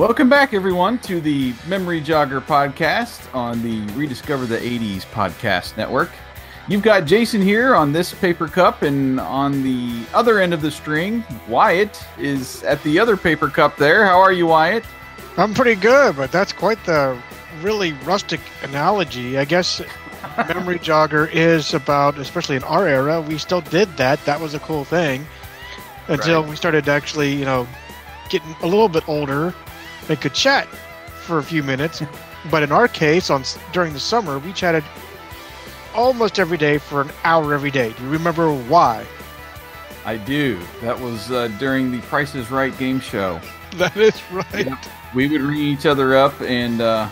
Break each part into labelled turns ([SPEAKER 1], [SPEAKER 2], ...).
[SPEAKER 1] Welcome back, everyone, to the Memory Jogger podcast on the Rediscover the 80s podcast network. You've got Jason here on this paper cup, and on the other end of the string, Wyatt is at the other paper cup there. How are you, Wyatt?
[SPEAKER 2] I'm pretty good, but that's quite the really rustic analogy. I guess Memory Jogger is about, especially in our era, we still did that. That was a cool thing until
[SPEAKER 1] Right.
[SPEAKER 2] we started to actually, you know, getting a little bit older and could chat for a few minutes. but in our case, on during the summer, we chatted almost every day for an hour every day. Do you remember why?
[SPEAKER 1] I do. That was uh, during the Price is Right game show.
[SPEAKER 2] That is right.
[SPEAKER 1] Yep. We would ring each other up and uh,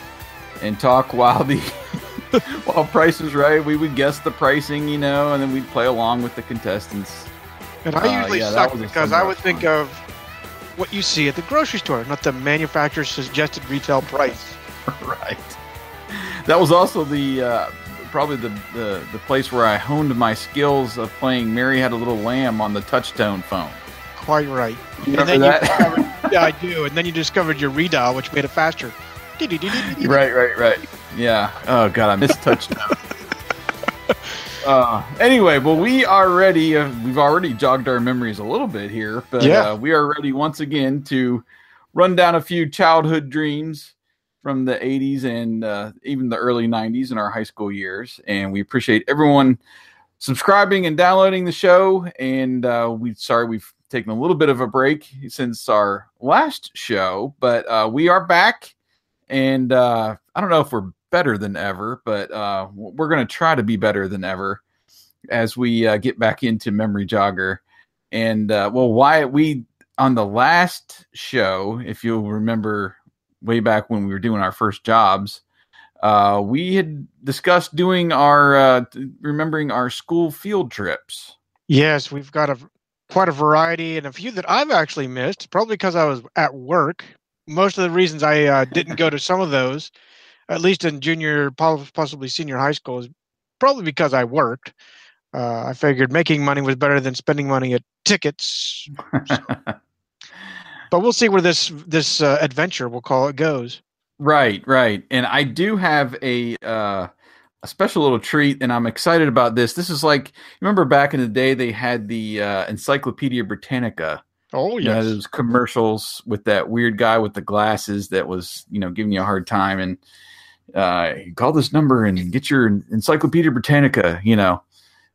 [SPEAKER 1] and talk while the while Price is Right. We would guess the pricing, you know, and then we'd play along with the contestants.
[SPEAKER 2] And I
[SPEAKER 1] Uh,
[SPEAKER 2] usually
[SPEAKER 1] yeah,
[SPEAKER 2] suck because I would
[SPEAKER 1] rough
[SPEAKER 2] think
[SPEAKER 1] one.
[SPEAKER 2] of what you see at the grocery store, not the manufacturer's suggested retail price.
[SPEAKER 1] right. That was also the uh, probably the, the the place where I honed my skills of playing Mary Had a Little Lamb on the touchtone phone.
[SPEAKER 2] Quite right.
[SPEAKER 1] You
[SPEAKER 2] And then
[SPEAKER 1] that?
[SPEAKER 2] you discovered, yeah, I do. And then you discovered your redial, which made it faster.
[SPEAKER 1] Right, right, right. Yeah. Oh god, I missed touchtone. uh, anyway, well, we are ready. Uh, we've already jogged our memories a little bit here, but
[SPEAKER 2] Yeah.
[SPEAKER 1] uh, we are ready once again to run down a few childhood dreams from the 80s and uh, even the early 90s in our high school years. And we appreciate everyone subscribing and downloading the show. And uh, we sorry we've taken a little bit of a break since our last show, but uh, we are back. And uh, I don't know if we're better than ever, but uh, we're going to try to be better than ever as we uh, get back into Memory Jogger. And uh, well, Wyatt, we on the last show, if you'll remember way back when we were doing our first jobs, uh, we had discussed doing our uh, remembering our school field trips.
[SPEAKER 2] Yes, we've got a quite a variety and a few that I've actually missed, probably because I was at work. Most of the reasons I uh, didn't go to some of those, at least in junior, pos- possibly senior high school, is probably because I worked. Uh, I figured making money was better than spending money at tickets. But we'll see where this this uh, adventure, we'll call it, goes.
[SPEAKER 1] Right, right. And I do have a uh a special little treat and I'm excited about this. This is like remember back in the day they had the uh Encyclopedia Britannica.
[SPEAKER 2] Oh
[SPEAKER 1] You know,
[SPEAKER 2] yes,
[SPEAKER 1] those commercials with that weird guy with the glasses that was, you know, giving you a hard time and uh call this number and get your Encyclopedia Britannica, you know,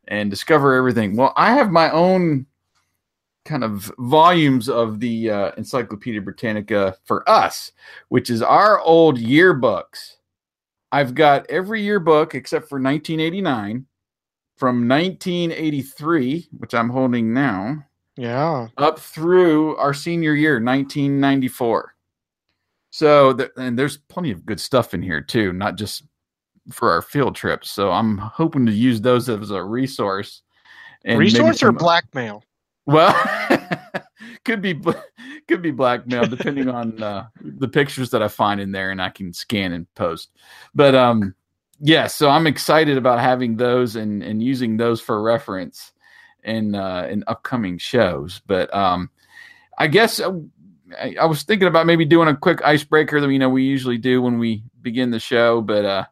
[SPEAKER 1] and discover everything. Well, I have my own kind of volumes of the uh, Encyclopedia Britannica for us, which is our old yearbooks. I've got every yearbook except for 1989 from 1983, which I'm holding now,
[SPEAKER 2] yeah.
[SPEAKER 1] up through our senior year, 1994. So, th- and there's plenty of good stuff in here too, not just for our field trips. So, I'm hoping to use those as a resource. and
[SPEAKER 2] Resource or blackmail?
[SPEAKER 1] well, could be could be blackmail depending on uh, the pictures that I find in there, and I can scan and post. But um, yeah, so I'm excited about having those and and using those for reference in uh, in upcoming shows. But um, I guess uh, I, I was thinking about maybe doing a quick icebreaker that you know we usually do when we begin the show, but uh,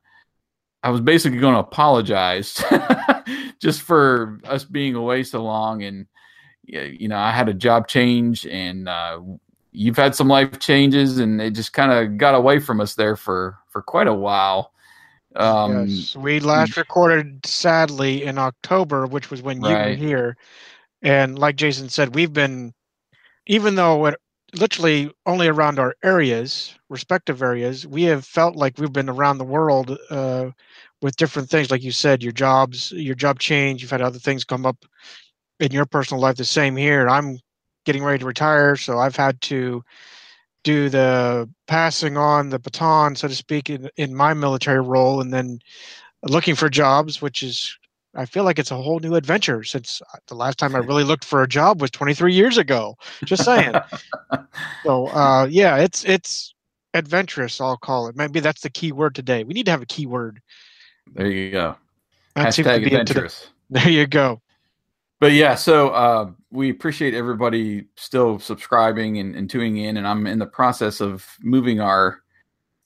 [SPEAKER 1] I was basically going to apologize just for us being away so long and you know, I had a job change and uh, you've had some life changes and it just kind of got away from us there for, for quite a while. Um,
[SPEAKER 2] yes, we last recorded sadly in October, which was when you were here. And like Jason said, we've been, even though it literally only around our areas, respective areas, we have felt like we've been around the world uh, with different things. Like you said, your jobs, your job change, you've had other things come up in your personal life. The same here. I'm getting ready to retire, so I've had to do the passing on the baton, so to speak, in, in my military role, and then looking for jobs, which is I feel like it's a whole new adventure since the last time I really looked for a job was 23 years ago. Just saying. so uh, yeah, it's it's adventurous. I'll call it. Maybe that's the key word today. We need to have a key word.
[SPEAKER 1] there you go.
[SPEAKER 2] That
[SPEAKER 1] Hashtag
[SPEAKER 2] be it today.
[SPEAKER 1] adventurous.
[SPEAKER 2] There you go.
[SPEAKER 1] but yeah, so uh, we appreciate everybody still subscribing and, and tuning in, and I'm in the process of moving our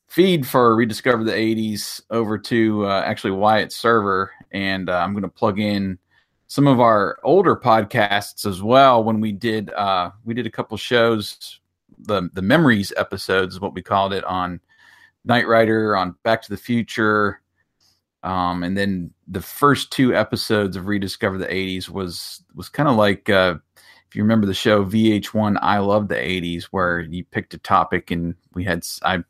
[SPEAKER 1] feed for rediscover the 80s over to uh, actually Wyatt's server, and uh, I'm going to plug in some of our older podcasts as well. When we did uh, we did a couple shows, the the memories episodes is what we called it on Knight Rider, on Back to the Future. Um, and then the first two episodes of Rediscover the 80s was was kind of like uh, if you remember the show VH1 I Love the 80s where you picked a topic and we had I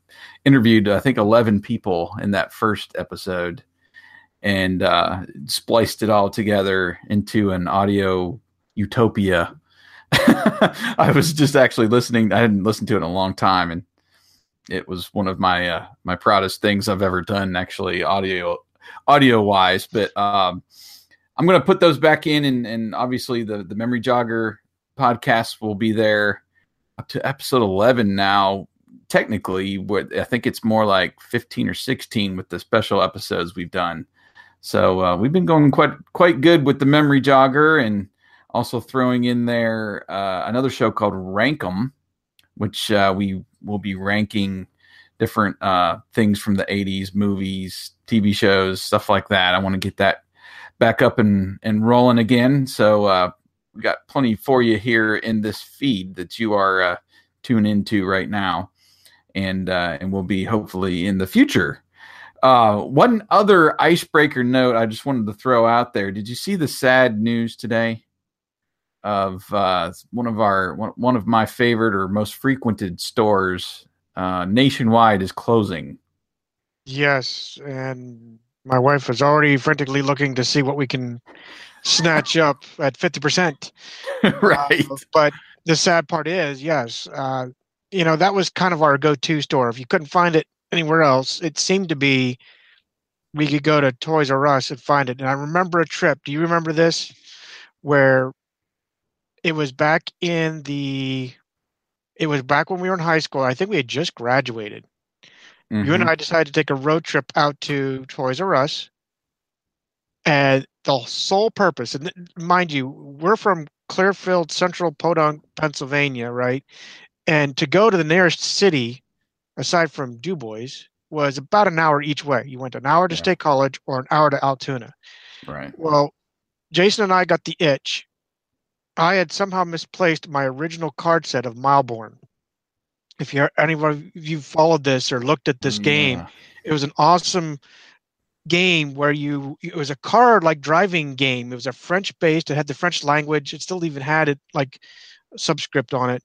[SPEAKER 1] interviewed I think 11 people in that first episode and uh, spliced it all together into an audio utopia. I was just actually listening I hadn't listened to it in a long time and it was one of my uh, my proudest things I've ever done actually audio audio wise. But um, I'm going to put those back in, and, and obviously the the Memory Jogger podcast will be there up to episode 11 now. Technically, what I think it's more like 15 or 16 with the special episodes we've done. So uh, we've been going quite quite good with the Memory Jogger, and also throwing in there uh, another show called Rank 'em, which uh, we will be ranking different uh, things from the 80s, movies, TV shows, stuff like that. I want to get that back up and, and rolling again. So uh, we got plenty for you here in this feed that you are uh, tuned into right now, and and will be hopefully in the future. Uh, one other icebreaker note I just wanted to throw out there. Did you see the sad news today of uh, one of our one, one of my favorite or most frequented stores uh, nationwide is closing?
[SPEAKER 2] Yes, and my wife is already frantically looking to see what we can snatch up at 50%.
[SPEAKER 1] right. Uh,
[SPEAKER 2] but the sad part is, yes, uh, you know, that was kind of our go to store. If you couldn't find it anywhere else, it seemed to be we could go to Toys R Us and find it. And I remember a trip. Do you remember this? Where it was back in the, it was back when we were in high school. I think we had just graduated Mm-hmm. You and mm-hmm. I decided to take a road trip out to Toys R Us. And the sole purpose, and mind you, we're from Clearfield, Central Podunk, Pennsylvania, right? And to go to the nearest city, aside from Du Bois, was about an hour each way. You went an hour to yeah. State College or an hour to Altoona.
[SPEAKER 1] Right.
[SPEAKER 2] Well, Jason and I got the itch. I had somehow misplaced my original card set of Mille Bornes if you are anyone of you followed this or looked at this game, it was an awesome game where you it was a car like driving game. It was a French based. It had the French language. It still even had it like subscript on it.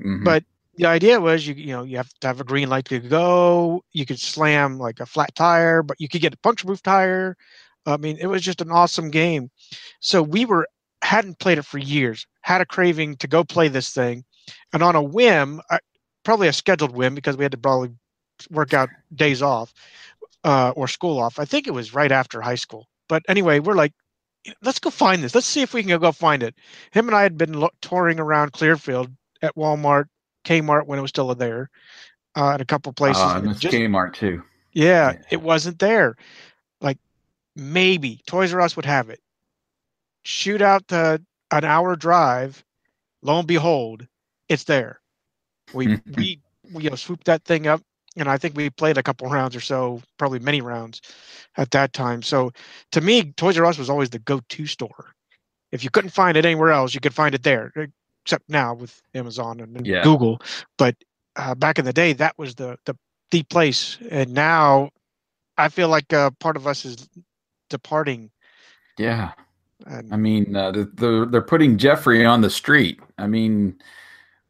[SPEAKER 2] Mm-hmm. But the idea was you you know you have to have a green light to go. You could slam like a flat tire, but you could get a puncture proof tire. I mean, it was just an awesome game. So we were hadn't played it for years. Had a craving to go play this thing, and on a whim, I, probably a scheduled whim because we had to probably work out days off uh, or school off. I think it was right after high school. But anyway, we're like, let's go find this. Let's see if we can go find it. Him and I had been lo- touring around Clearfield at Walmart, Kmart when it was still there, uh, at a couple places.
[SPEAKER 1] Uh, and just, Kmart too.
[SPEAKER 2] Yeah, yeah, it wasn't there. Like maybe Toys R Us would have it. Shoot out the an hour drive. Lo and behold, it's there. We we we you know swooped that thing up, and I think we played a couple rounds or so, probably many rounds at that time. So to me, Toys R Us was always the go-to store. If you couldn't find it anywhere else, you could find it there. Except now with Amazon and, yeah. Google, but uh, back in the day, that was the the the place. And now, I feel like uh, part of us is departing.
[SPEAKER 1] Yeah. And, I mean, uh, they're, they're putting Geoffrey on the street. I mean,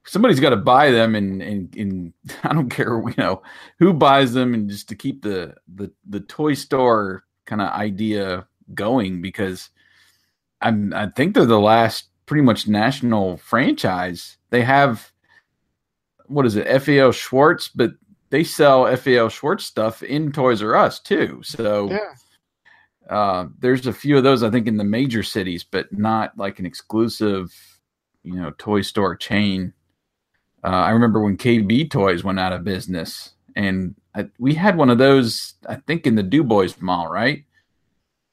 [SPEAKER 1] somebody's got to buy them and, and and I don't care you know who buys them and just to keep the the the toy store kind of idea going because I'm I think they're the last pretty much national franchise. They have what is it FAO Schwarz, but they sell FAO Schwarz stuff in Toys R Us too. So
[SPEAKER 2] yeah.
[SPEAKER 1] Uh, there's a few of those I think in the major cities, but not like an exclusive, you know, toy store chain. Uh, I remember when KB Toys went out of business, and I, we had one of those. I think in the Du Bois Mall, right?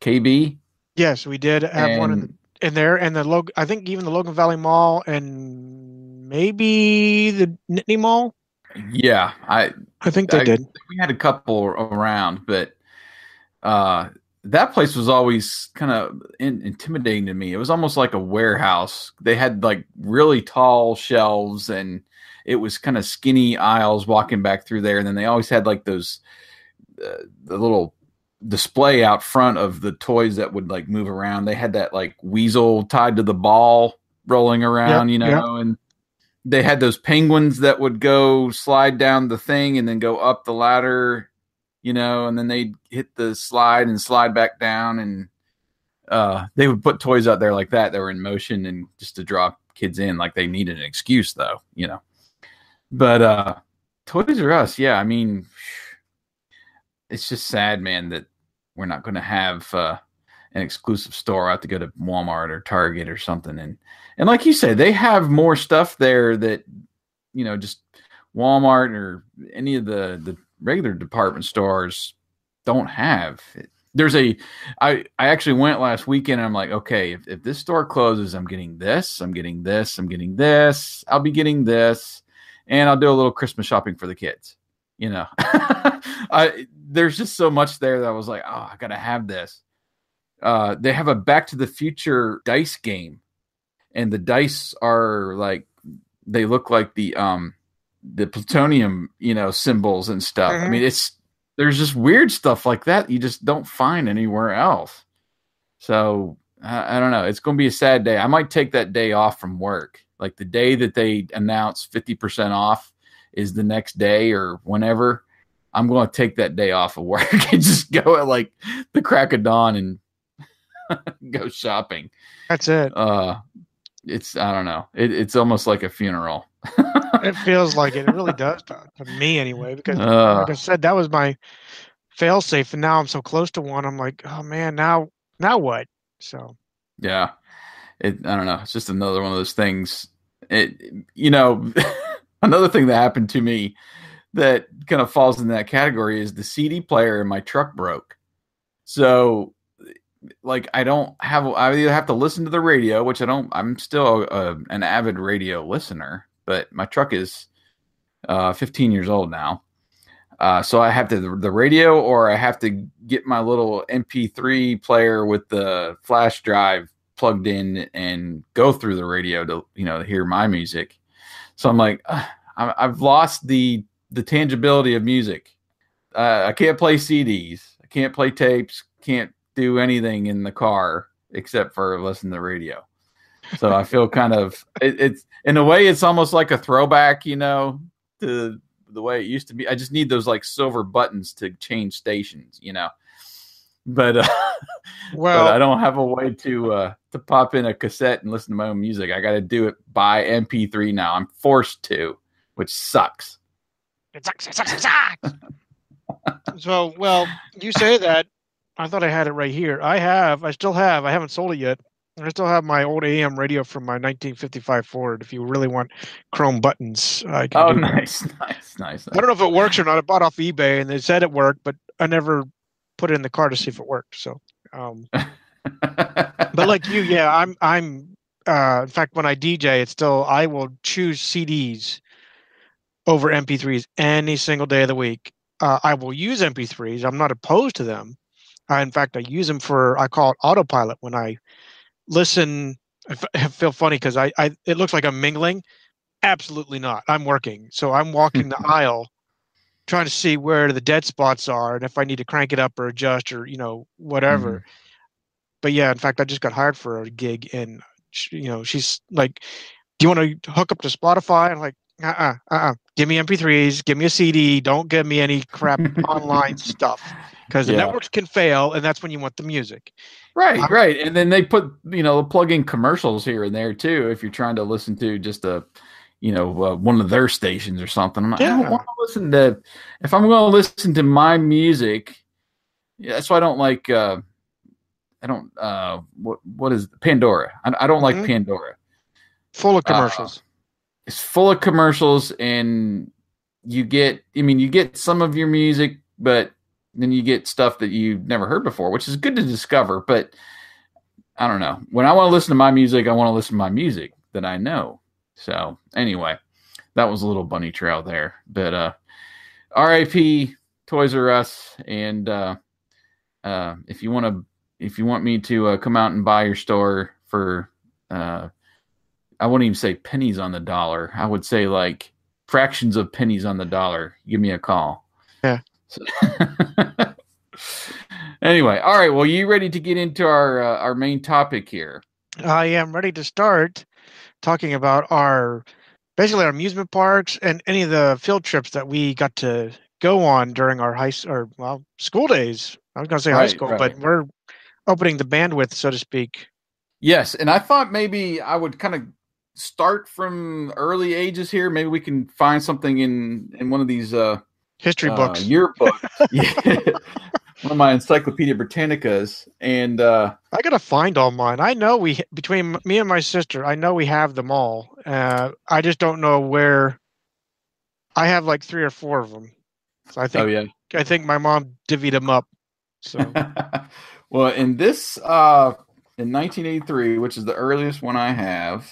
[SPEAKER 1] KB.
[SPEAKER 2] Yes, we did have
[SPEAKER 1] and
[SPEAKER 2] one. The- in there, and the Log. I think even the Logan Valley Mall and maybe the Nittany Mall.
[SPEAKER 1] Yeah, I
[SPEAKER 2] I think they
[SPEAKER 1] I-
[SPEAKER 2] did.
[SPEAKER 1] we had a couple around, but uh, that place was always kind of in, intimidating to me. It was almost like a warehouse. They had like really tall shelves, and it was kind of skinny aisles walking back through there. And then they always had like those uh, the little display out front of the toys that would like move around. They had that like weasel tied to the ball rolling around,
[SPEAKER 2] Yep,
[SPEAKER 1] you know,
[SPEAKER 2] yep.
[SPEAKER 1] and they had those penguins that would go slide down the thing and then go up the ladder, you know, and then they'd hit the slide and slide back down and uh they would put toys out there like that that were in motion and just to draw kids in like they needed an excuse though, you know. But uh Toys R Us, yeah, I mean it's just sad, man, that we're not going to have uh, an exclusive store. I have to go to Walmart or Target or something, and and like you said, they have more stuff there that you know just Walmart or any of the the regular department stores don't have. There's a I I actually went last weekend and I'm like, okay, if, if this store closes, I'm getting this, I'm getting this, I'm getting this, I'll be getting this, and I'll do a little Christmas shopping for the kids. You know, I there's just so much there that I was like, oh, I gotta have this. Uh, they have a Back to the Future dice game, and the dice are like they look like the um the plutonium, you know, symbols and stuff. I
[SPEAKER 2] Mhm.
[SPEAKER 1] mean, it's there's just weird stuff like that you just don't find anywhere else. So I, I don't know. It's going to be a sad day. I might take that day off from work. Like the day that they announce 50% off is the next day or whenever. I'm going to take that day off of work and just go at like the crack of dawn and go shopping.
[SPEAKER 2] That's it.
[SPEAKER 1] Uh, it's I don't know. It, it's almost like a funeral.
[SPEAKER 2] It feels like it. It really does to, me anyway. Because
[SPEAKER 1] Uh,
[SPEAKER 2] like I said, that was my fail safe, and now I'm so close to one. I'm like, oh man, now now what? So
[SPEAKER 1] Yeah. It I don't know. It's just another one of those things. It you know, another thing that happened to me that kind of falls in that category is the CD player in my truck broke. So like I don't have I either have to listen to the radio, which I don't I'm still a, an avid radio listener, but my truck is uh 15 years old now. Uh, so I have to the radio, or I have to get my little MP3 player with the flash drive plugged in and go through the radio to you know hear my music. So I'm like, "Ugh, I've lost the the tangibility of music. Uh, I can't play CDs. I can't play tapes. Can't do anything in the car except for listen to the radio. So I feel kind of it, it's in a way it's almost like a throwback, you know, to the way it used to be. I just need those like silver buttons to change stations, you know. But uh,
[SPEAKER 2] well,
[SPEAKER 1] but I don't have a way to uh, to pop in a cassette and listen to my own music. I got to do it by MP3 now. I'm forced to, which sucks.
[SPEAKER 2] It sucks, it sucks, it sucks. so, well, you say that. I thought I had it right here. I have. I still have. I haven't sold it yet. I still have my old AM radio from my 1955 Ford. If you really want chrome buttons, I can.
[SPEAKER 1] Oh,
[SPEAKER 2] do that.
[SPEAKER 1] nice, nice, nice.
[SPEAKER 2] I don't know if it works or not. I bought off eBay and they said it worked, but I never put it in the car to see if it worked. So, um, but like you, yeah, I'm. I'm. Uh, in fact, when I DJ, it's still I will choose CDs over MP3s any single day of the week. Uh, I will use MP3s. I'm not opposed to them. I, in fact, I use them for I call it autopilot when I listen. I f- I feel funny because I, I it looks like I'm mingling. Absolutely not. I'm working, so I'm walking the mm-hmm. aisle, trying to see where the dead spots are and if I need to crank it up or adjust or you know whatever. Mm-hmm. But yeah, in fact, I just got hired for a gig, and sh- you know she's like, "Do you want to hook up to Spotify?" I'm like, "Uh, uh-uh, uh, uh Give me MP3s. Give me a CD. Don't give me any crap online stuff." Because the
[SPEAKER 1] Yeah.
[SPEAKER 2] networks can fail, and that's when you want the music.
[SPEAKER 1] Right, right. And then they put, you know, plug in commercials here and there too if you're trying to listen to just a, you know, uh, one of their stations or something. I'm like, I don't want to listen to, if I'm going to listen to my music, yeah, that's why I don't like, uh, I don't, uh, what, what is Pandora? I, I don't like
[SPEAKER 2] Mhm.
[SPEAKER 1] Pandora.
[SPEAKER 2] Full of
[SPEAKER 1] Uh,
[SPEAKER 2] commercials.
[SPEAKER 1] It's full of commercials and you get, I mean, you get some of your music, but then you get stuff that you've never heard before, which is good to discover. But I don't know. When I want to listen to my music, I want to listen to my music that I know. So anyway, that was a little bunny trail there. But uh RIP Toys R Us and uh uh if you want to if you want me to uh, come out and buy your store for uh I wouldn't even say pennies on the dollar. I would say like fractions of pennies on the dollar. Give me a call.
[SPEAKER 2] Yeah.
[SPEAKER 1] So anyway, all right. Well, you ready to get into our uh, our main topic here?
[SPEAKER 2] I am ready to start talking about our basically our amusement parks and any of the field trips that we got to go on during our high or well school days. I was going to say high school,
[SPEAKER 1] right.
[SPEAKER 2] but we're opening the bandwidth, so to speak.
[SPEAKER 1] Yes, and I thought maybe I would kind of start from early ages here. Maybe we can find something in in one of these uh,
[SPEAKER 2] History
[SPEAKER 1] uh,
[SPEAKER 2] books.
[SPEAKER 1] yearbooks. yeah. One of my Encyclopedia Britannicas, and uh,
[SPEAKER 2] I gotta find all mine. I know we between me and my sister. I know we have them all. Uh, I just don't know where. I have like three or four of them. So I think
[SPEAKER 1] oh yeah,
[SPEAKER 2] I think my mom divvied them up. So
[SPEAKER 1] well, in this uh, in 1983, which is the earliest one I have,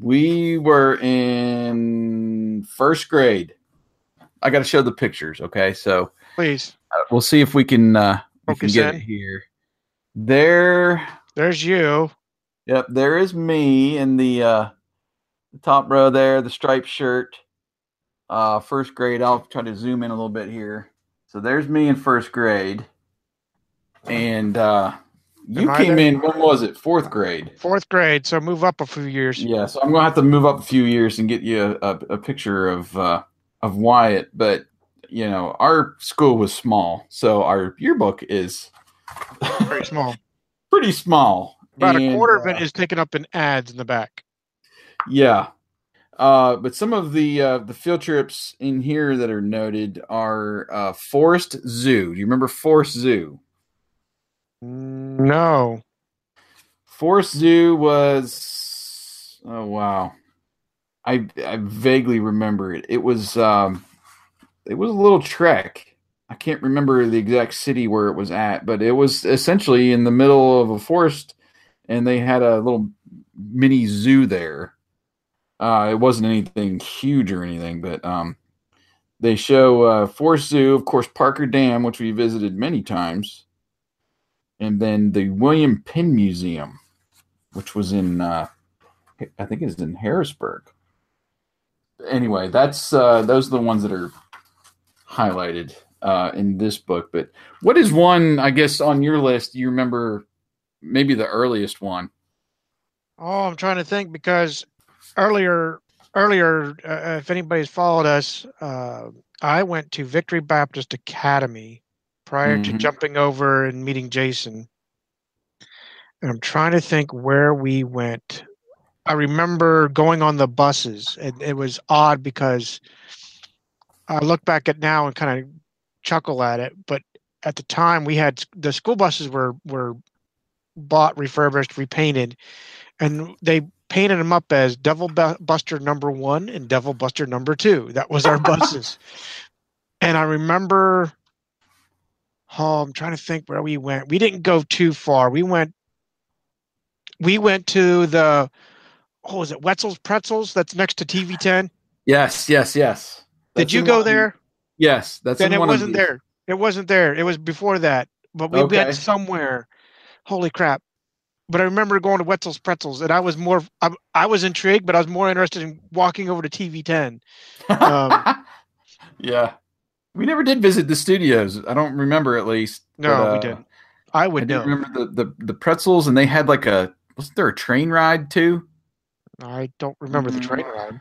[SPEAKER 1] we were in first grade. I got to show the pictures, okay? So
[SPEAKER 2] please,
[SPEAKER 1] uh, we'll see if we can uh, we can get
[SPEAKER 2] in.
[SPEAKER 1] it here. There,
[SPEAKER 2] there's you.
[SPEAKER 1] yep, there is me in the uh, the top row there, the striped shirt. Uh, first grade. I'll try to zoom in a little bit here. So there's me in first grade, and uh, you
[SPEAKER 2] Am
[SPEAKER 1] came in. When was it? Fourth grade.
[SPEAKER 2] Fourth grade. So move up a few years.
[SPEAKER 1] Yeah, so I'm gonna have to move up a few years and get you a, a, a picture of uh, of Wyatt. But you know, our school was small, so our yearbook is
[SPEAKER 2] Very small.
[SPEAKER 1] pretty small.
[SPEAKER 2] About a quarter of
[SPEAKER 1] uh,
[SPEAKER 2] it is taken up in ads in the back.
[SPEAKER 1] Yeah. Uh, but some of the uh, the field trips in here that are noted are uh, Forest Zoo. Do you remember Forest Zoo?
[SPEAKER 2] No.
[SPEAKER 1] Forest Zoo was oh wow. I I vaguely remember it. It was um it was a little trek. I can't remember the exact city where it was at, but it was essentially in the middle of a forest and they had a little mini zoo there. Uh it wasn't anything huge or anything, but um they show uh Forest Zoo, of course Parker Dam, which we visited many times. And then the William Penn Museum, which was in uh I think it's in Harrisburg. Anyway, that's uh those are the ones that are highlighted uh in this book. But what is one, I guess, on your list you remember maybe the earliest one?
[SPEAKER 2] Oh, I'm trying to think because earlier, earlier, uh, if anybody's followed us, uh, I went to Victory Baptist Academy prior to
[SPEAKER 1] Mhm.
[SPEAKER 2] jumping over and meeting Jason. And I'm trying to think where we went. I remember going on the buses, and it was odd because I look back at now and kind of chuckle at it. But at the time, we had the school buses were were bought, refurbished, repainted, and they painted them up as Devil Buster number one and Devil Buster number two. That was our buses. and I remember, oh, I'm trying to think where we went. We didn't go too far. We went, we went to the, oh, is it Wetzel's Pretzels? That's next to TV10.
[SPEAKER 1] Yes, yes, yes.
[SPEAKER 2] Did you go there?
[SPEAKER 1] Yes, that's in
[SPEAKER 2] it wasn't there. It wasn't there. It was before that. But we
[SPEAKER 1] Okay.
[SPEAKER 2] went somewhere. Holy crap. But I remember going to Wetzel's Pretzels, and I was more, I, I was intrigued, but I was more interested in walking over to TV10. Um,
[SPEAKER 1] yeah. We never did visit the studios. I don't remember at least.
[SPEAKER 2] No,
[SPEAKER 1] but,
[SPEAKER 2] we
[SPEAKER 1] uh,
[SPEAKER 2] didn't. I
[SPEAKER 1] I
[SPEAKER 2] would
[SPEAKER 1] do
[SPEAKER 2] know.
[SPEAKER 1] remember the, the, the pretzels, and they had like a wasn't there a train ride too?
[SPEAKER 2] I don't remember the train
[SPEAKER 1] Mm.
[SPEAKER 2] ride.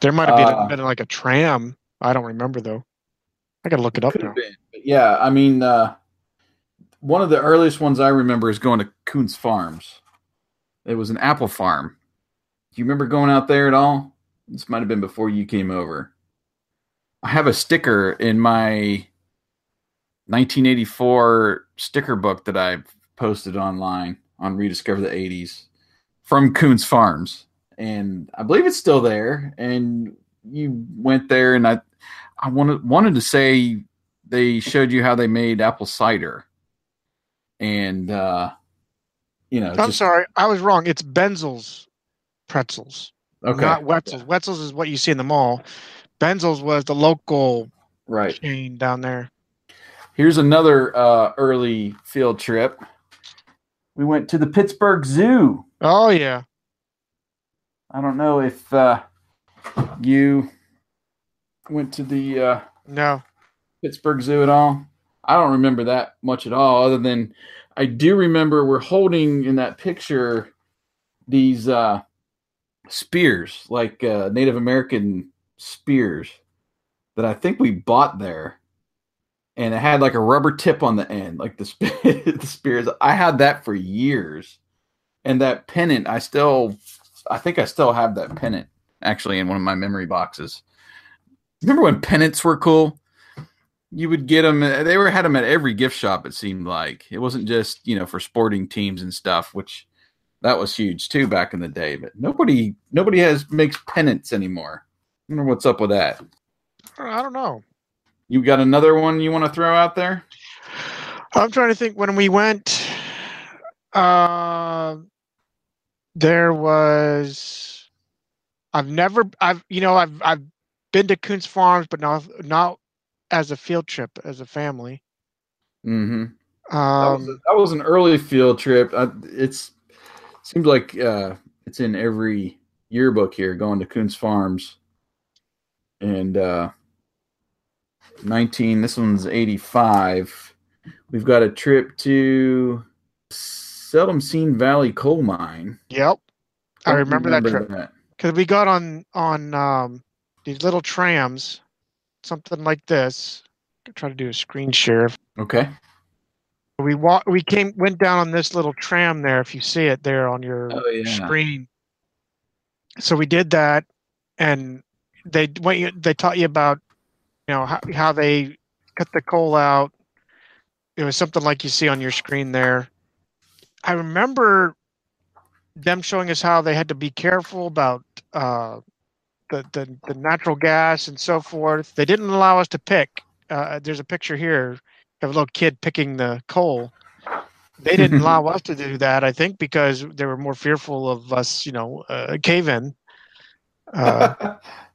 [SPEAKER 2] There might have been,
[SPEAKER 1] Uh,
[SPEAKER 2] been like a tram. I don't remember though. I gotta look it up now.
[SPEAKER 1] been. But yeah, I mean, uh, one of the earliest ones I remember is going to Coons Farms. It was an apple farm. Do you remember going out there at all? This might have been before you came over. I have a sticker in my 1984 sticker book that I posted online on Rediscover the 80s from Coons Farms. And I believe it's still there. And you went there, and I, I wanted wanted to say they showed you how they made apple cider, and uh, you know.
[SPEAKER 2] I'm
[SPEAKER 1] just-
[SPEAKER 2] sorry, I was wrong. It's Benzel's pretzels,
[SPEAKER 1] Okay.
[SPEAKER 2] not Wetzel's. Wetzel's is what you see in the mall. Benzel's was the local
[SPEAKER 1] right.
[SPEAKER 2] chain down there.
[SPEAKER 1] Here's another uh, early field trip. We went to the Pittsburgh Zoo.
[SPEAKER 2] Oh yeah,
[SPEAKER 1] I don't know if uh, you went to the uh,
[SPEAKER 2] no,
[SPEAKER 1] Pittsburgh Zoo at all. I don't remember that much at all, other than I do remember we're holding in that picture these uh, spears, like uh, Native American spears, that I think we bought there. And it had like a rubber tip on the end, like the, the spears. I had that for years. And that pennant, I still, I think I still have that pennant actually in one of my memory boxes. Remember when pennants were cool? You would get them. Uh, they were had them at every gift shop. It seemed like it wasn't just you know for sporting teams and stuff, which that was huge too back in the day. But nobody nobody has makes pennants anymore. I wonder what's up with that.
[SPEAKER 2] I don't know.
[SPEAKER 1] You got another one you want to throw out there?
[SPEAKER 2] I'm trying to think when we went. Uh, there was. I've never. I've you know I've I've been to Coons Farms, but not not as a field trip as a family.
[SPEAKER 1] Mm-hmm. That, was
[SPEAKER 2] Um,
[SPEAKER 1] that was an early field trip. I, it's seems like uh, it's in every yearbook here. Going to Coons Farms, and uh, nineteen. This one's eighty-five. We've got a trip to Seldom Seen Valley Coal Mine.
[SPEAKER 2] yep, I
[SPEAKER 1] Don't
[SPEAKER 2] remember, that trip because we got on on um, these little trams, something like this. Try to do a screen share.
[SPEAKER 1] Okay.
[SPEAKER 2] We walk. We came went down on this little tram there. If you see it there on your
[SPEAKER 1] Oh yeah.
[SPEAKER 2] screen. So we did that, and they what you, they taught you about, you know how, how they cut the coal out. It was something like you see on your screen there. I remember them showing us how they had to be careful about uh, the, the the natural gas and so forth. They didn't allow us to pick. Uh, there's a picture here of a little kid picking the coal. They didn't allow us to do that, I think, because they were more fearful of us, you know, uh, cave in.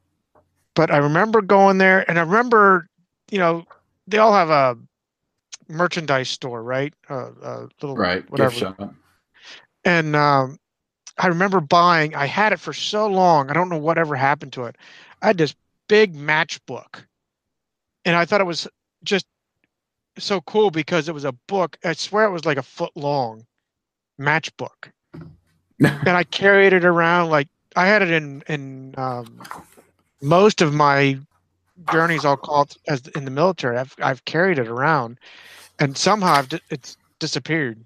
[SPEAKER 2] But I remember going there, and I remember, you know, they all have a merchandise store, right? Uh, a little
[SPEAKER 1] right.
[SPEAKER 2] whatever.
[SPEAKER 1] Gift shop.
[SPEAKER 2] And um, I remember buying. I had it for so long. I don't know whatever happened to it. I had this big matchbook, and I thought it was just so cool because it was a book. I swear it was like a foot long matchbook, and I carried it around like I had it in in um, most of my journeys. I'll call it as in the military. I've I've carried it around, and somehow I've, di- it's disappeared.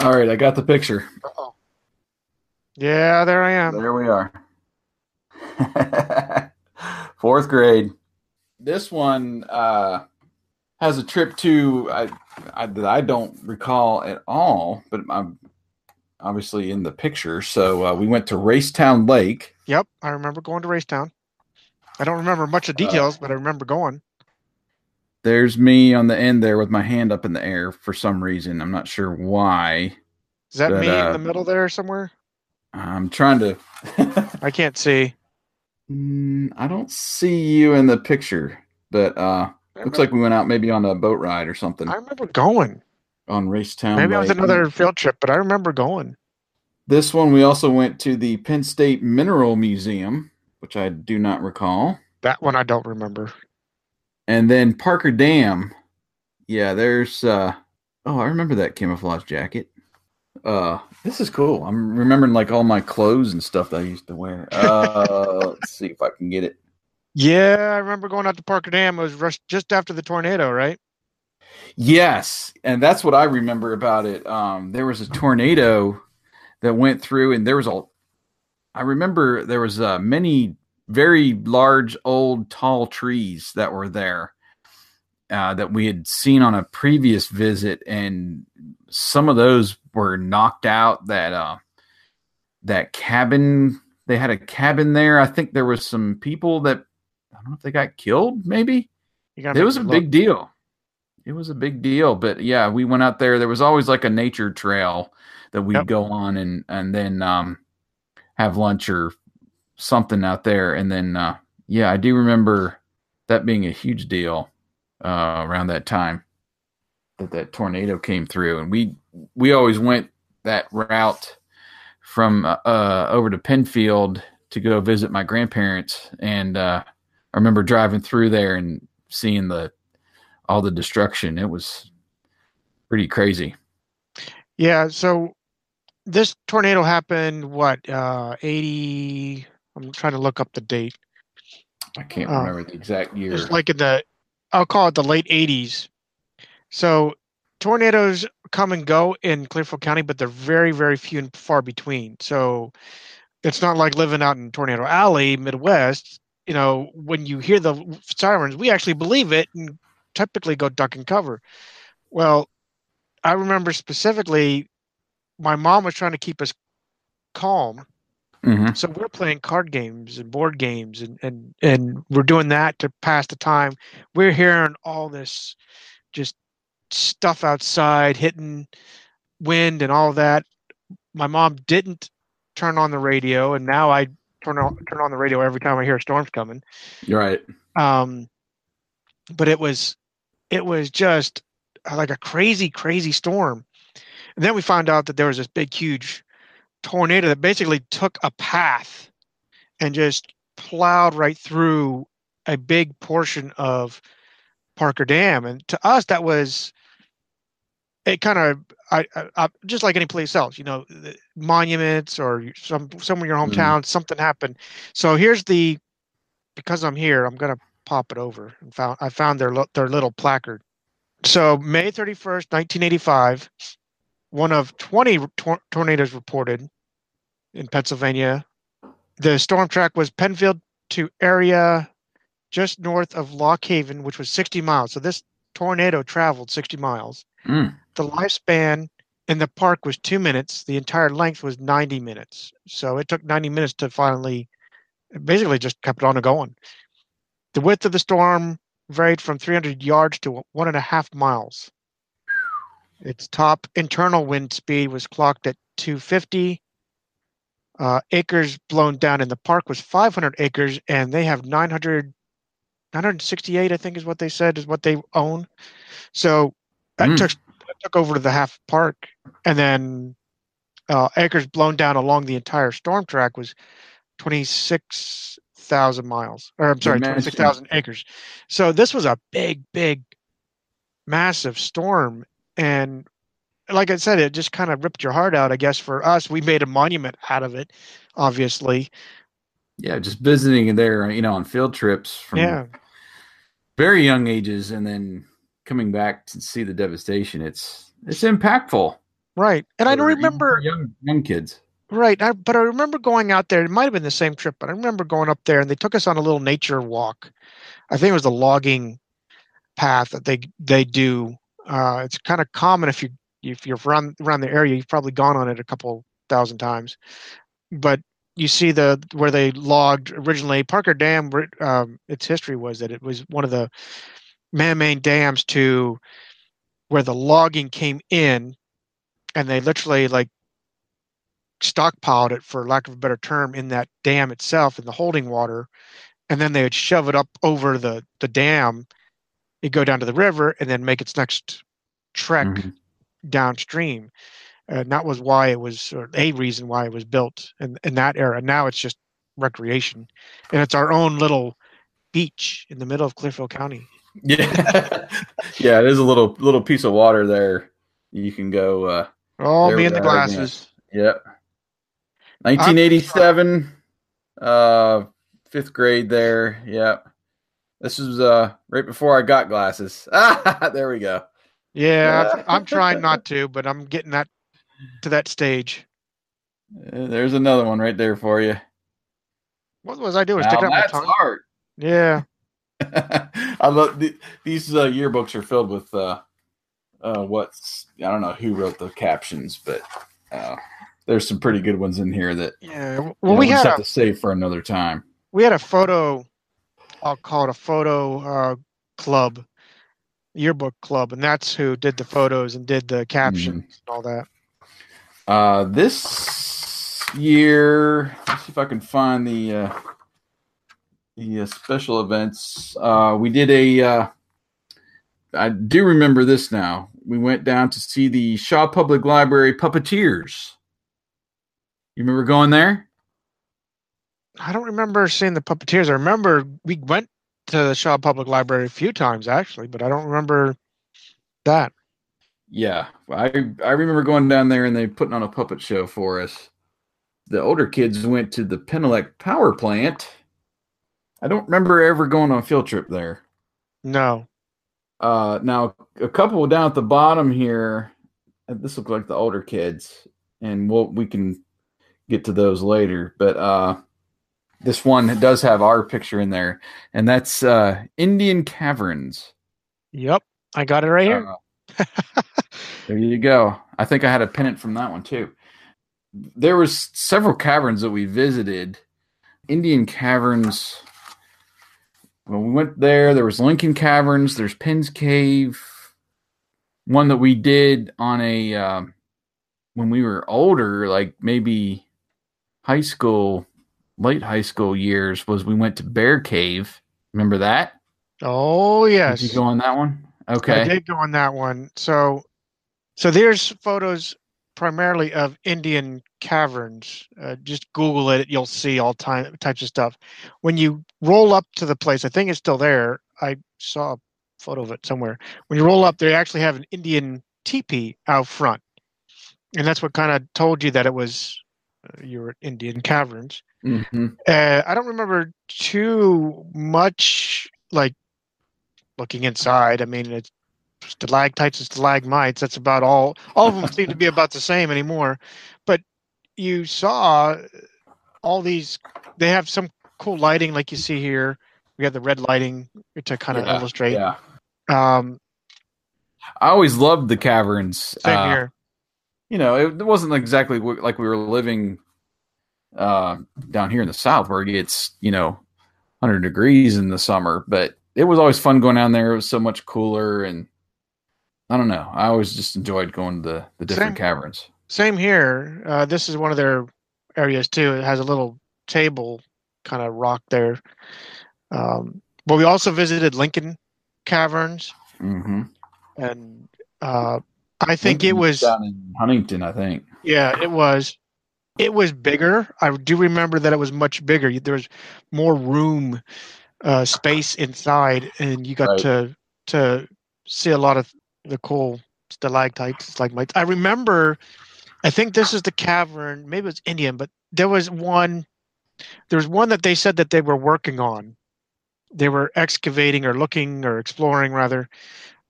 [SPEAKER 1] All right. I got the picture.
[SPEAKER 2] Uh-oh. Yeah, there I am.
[SPEAKER 1] There we are. Fourth grade. This one uh, has a trip to I, I that I don't recall at all, but I'm obviously in the picture. So uh, we went to Raystown Lake.
[SPEAKER 2] Yep, I remember going to Raystown. I don't remember much of details, but I remember going.
[SPEAKER 1] There's me on the end there with my hand up in the air for some reason. I'm not sure why.
[SPEAKER 2] Is that
[SPEAKER 1] But,
[SPEAKER 2] me in
[SPEAKER 1] uh,
[SPEAKER 2] the middle there somewhere?
[SPEAKER 1] I'm trying to.
[SPEAKER 2] I can't see.
[SPEAKER 1] Mm, I don't see you in the picture, but uh,
[SPEAKER 2] I
[SPEAKER 1] looks like we went out maybe on a boat ride or something
[SPEAKER 2] I remember going.
[SPEAKER 1] on Raystown.
[SPEAKER 2] Maybe it was another field trip, but I remember going.
[SPEAKER 1] This one we also went to the Penn State Mineral Museum, which I do not recall,
[SPEAKER 2] That one I don't remember.
[SPEAKER 1] and then Parker Dam. Yeah, there's. uh Oh, I remember that camouflage jacket. Uh, this is cool. I'm remembering like all my clothes and stuff that I used to wear. Uh, let's see if I can get it.
[SPEAKER 2] Yeah, I remember going out to Parker Dam. It was rushed just after the tornado, right?
[SPEAKER 1] Yes, and that's what I remember about it. Um, there was a tornado that went through, and there was a. I remember there was uh, many very large, old, tall trees that were there uh, that we had seen on a previous visit, and some of those were knocked out. That uh, that cabin, they had a cabin there. I think there was some people that I don't know if they got killed. Maybe it was a
[SPEAKER 2] me
[SPEAKER 1] big deal. It was a big deal, but yeah, we went out there. There was always like a nature trail that we'd
[SPEAKER 2] Yep.
[SPEAKER 1] go on and and then um, have lunch or something out there. And then uh, yeah, I do remember that being a huge deal uh, around that time that that tornado came through, and we we always went that route from uh, uh, over to Penfield to go visit my grandparents, and uh, I remember driving through there and seeing the all the destruction. It was pretty crazy.
[SPEAKER 2] Yeah, so this tornado happened what uh 80 I'm trying to look up the date.
[SPEAKER 1] I can't
[SPEAKER 2] Oh.
[SPEAKER 1] remember the exact year.
[SPEAKER 2] It's like in the I'll call it the late 80s. So tornadoes come and go in Clearfield County, but they're very very few and far between. So it's not like living out in Tornado Alley, Midwest. You know, when you hear the sirens, we actually believe it and typically go duck and cover. Well, I remember specifically my mom was trying to keep us calm.
[SPEAKER 1] Mhm.
[SPEAKER 2] So we're playing card games and board games and, and, and we're doing that to pass the time. We're hearing all this just stuff outside, hitting wind and all that. My mom didn't turn on the radio and now I turn on turn on the radio every time I hear a storm's coming.
[SPEAKER 1] You're right.
[SPEAKER 2] Um, but it was it was just like a crazy, crazy storm. And then we found out that there was this big, huge tornado that basically took a path and just plowed right through a big portion of Parker Dam. And to us, that was it. Kind of, I, I, just like any place else, you know, the monuments or some somewhere in your
[SPEAKER 1] Mhm.
[SPEAKER 2] hometown, something happened. So here's the because I'm here, I'm gonna pop it over and found I found their their little placard. So May 31st, 1985, one of 20 tor- tornadoes reported in Pennsylvania. The storm track was Penfield to area just north of Lock Haven, which was 60 miles. So this tornado traveled 60 miles.
[SPEAKER 1] Mm.
[SPEAKER 2] The lifespan in the park was two minutes. The entire length was 90 minutes. So it took 90 minutes to finally, basically just kept on going. The width of the storm varied from 300 yards to one and a half miles. Its top internal wind speed was clocked at 250. Uh, acres blown down in the park was 500 acres, and they have 900, 968, I think is what they said, is what they own. So that
[SPEAKER 1] Mm.
[SPEAKER 2] took that took over to the half park, and then uh, acres blown down along the entire storm track was 26,000 miles, or I'm sorry,
[SPEAKER 1] Imagine.
[SPEAKER 2] 26,000 acres. So this was a big, big, massive storm, and like I said, it just kind of ripped your heart out. I guess for us, we made a monument out of it, obviously.
[SPEAKER 1] Yeah, just visiting there, you know, on field trips from
[SPEAKER 2] Yeah,
[SPEAKER 1] very young ages, and then coming back to see the devastation. It's it's impactful.
[SPEAKER 2] right. And I don't remember
[SPEAKER 1] young young kids.
[SPEAKER 2] Right, I, but I remember going out there. It might have been the same trip, but I remember going up there, and they took us on a little nature walk. I think it was the logging path that they they do. Uh, it's kind of common if you if you're around around the area, you've probably gone on it a couple thousand times. But you see the where they logged originally. Parker Dam. Um, its history was that it was one of the man-made dams to where the logging came in, and they literally like stockpiled it for lack of a better term in that dam itself in the holding water and then they would shove it up over the the dam it go down to the river and then make its next trek
[SPEAKER 1] Mhm.
[SPEAKER 2] downstream and that was why it was or a reason why it was built in, in that era now it's just recreation and it's our own little beach in the middle of clearfield county
[SPEAKER 1] Yeah, yeah. There's a little little piece of water there. You can go. uh
[SPEAKER 2] oh me and the
[SPEAKER 1] again.
[SPEAKER 2] glasses
[SPEAKER 1] Yep. 1987, uh, fifth grade there. Yep. This was uh right before I got glasses. Ah, there we go.
[SPEAKER 2] yeah
[SPEAKER 1] Yeah.
[SPEAKER 2] i'm trying not to but i'm getting that to that stage
[SPEAKER 1] Uh, There's another one right there for you.
[SPEAKER 2] what was i doing
[SPEAKER 1] Now,
[SPEAKER 2] sticking out my tongue
[SPEAKER 1] art.
[SPEAKER 2] yeah
[SPEAKER 1] I love the, these uh, yearbooks are filled with uh, uh, what's I don't know who wrote the captions, but uh, there's some pretty good ones in here that
[SPEAKER 2] Yeah.
[SPEAKER 1] you
[SPEAKER 2] Well,
[SPEAKER 1] know,
[SPEAKER 2] we
[SPEAKER 1] just
[SPEAKER 2] had
[SPEAKER 1] have
[SPEAKER 2] a
[SPEAKER 1] to save for another time.
[SPEAKER 2] we had a photo. I'll call it a photo uh, club, yearbook club, and that's who did the photos and did the captions and all that.
[SPEAKER 1] Uh, this year, let's see if I can find the uh, the uh, special events. Uh, we did a. Uh, I do remember this now. We went down to see the Shaw Public Library Puppeteers. You remember going there?
[SPEAKER 2] I don't remember seeing the puppeteers. I remember we went to the Shaw Public Library a few times actually, but I don't remember that.
[SPEAKER 1] Yeah, I I remember going down there and they putting on a puppet show for us. The older kids went to the Penelec power plant. I don't remember ever going on a field trip there.
[SPEAKER 2] No.
[SPEAKER 1] Uh, now a couple down at the bottom here. This looks like the older kids, and we'll we can get to those later. But uh, this one does have our picture in there, and that's uh, Indian Caverns.
[SPEAKER 2] Yep, I got it right here.
[SPEAKER 1] Uh, there you go. I think I had a pennant from that one too. There was several caverns that we visited. Indian Caverns. When we went there, there was Lincoln Caverns. There's Penn's Cave. One that we did on a um, when we were older, like maybe high school, late high school years, was we went to Bear Cave. Remember that?
[SPEAKER 2] Oh yes.
[SPEAKER 1] Did you go on that one? Okay.
[SPEAKER 2] I did go on that one. So, so there's photos primarily of Indian caverns. Uh, just Google it; you'll see all time types of stuff. When you roll up to the place, I think it's still there. I saw a photo of it somewhere. When you roll up, they actually have an Indian teepee out front, and that's what kind of told you that it was uh, your Indian caverns.
[SPEAKER 1] Mm-hmm.
[SPEAKER 2] Uh, I don't remember too much like looking inside. I mean, it's stalactites and stalagmites. That's about all. All of them seem to be about the same anymore. But you saw all these. They have some cool lighting, like you see here. We have the red lighting to kind of
[SPEAKER 1] Yeah,
[SPEAKER 2] illustrate.
[SPEAKER 1] Yeah.
[SPEAKER 2] Um,
[SPEAKER 1] I always loved the caverns.
[SPEAKER 2] same
[SPEAKER 1] Uh,
[SPEAKER 2] here.
[SPEAKER 1] You know, it, it wasn't exactly like we were living uh, down here in the south where it gets you know 100 degrees in the summer, but it was always fun going down there. It was so much cooler, and I don't know. I always just enjoyed going to the, the different
[SPEAKER 2] Same.
[SPEAKER 1] caverns.
[SPEAKER 2] Same here. Uh, this is one of their areas too. It has a little table kind of rock there. Um, but we also visited Lincoln Caverns,
[SPEAKER 1] Mm-hmm.
[SPEAKER 2] and uh, I think it was
[SPEAKER 1] down in Huntingdon. I think.
[SPEAKER 2] yeah, it was it was bigger. I do remember that it was much bigger. There was more room, uh, space inside, and you got
[SPEAKER 1] Right.
[SPEAKER 2] to to see a lot of the cool stalactites, stalagmites. I remember, I think this is the cavern. Maybe it's Indian, but there was one. There was one that they said that they were working on. They were excavating or looking or exploring rather.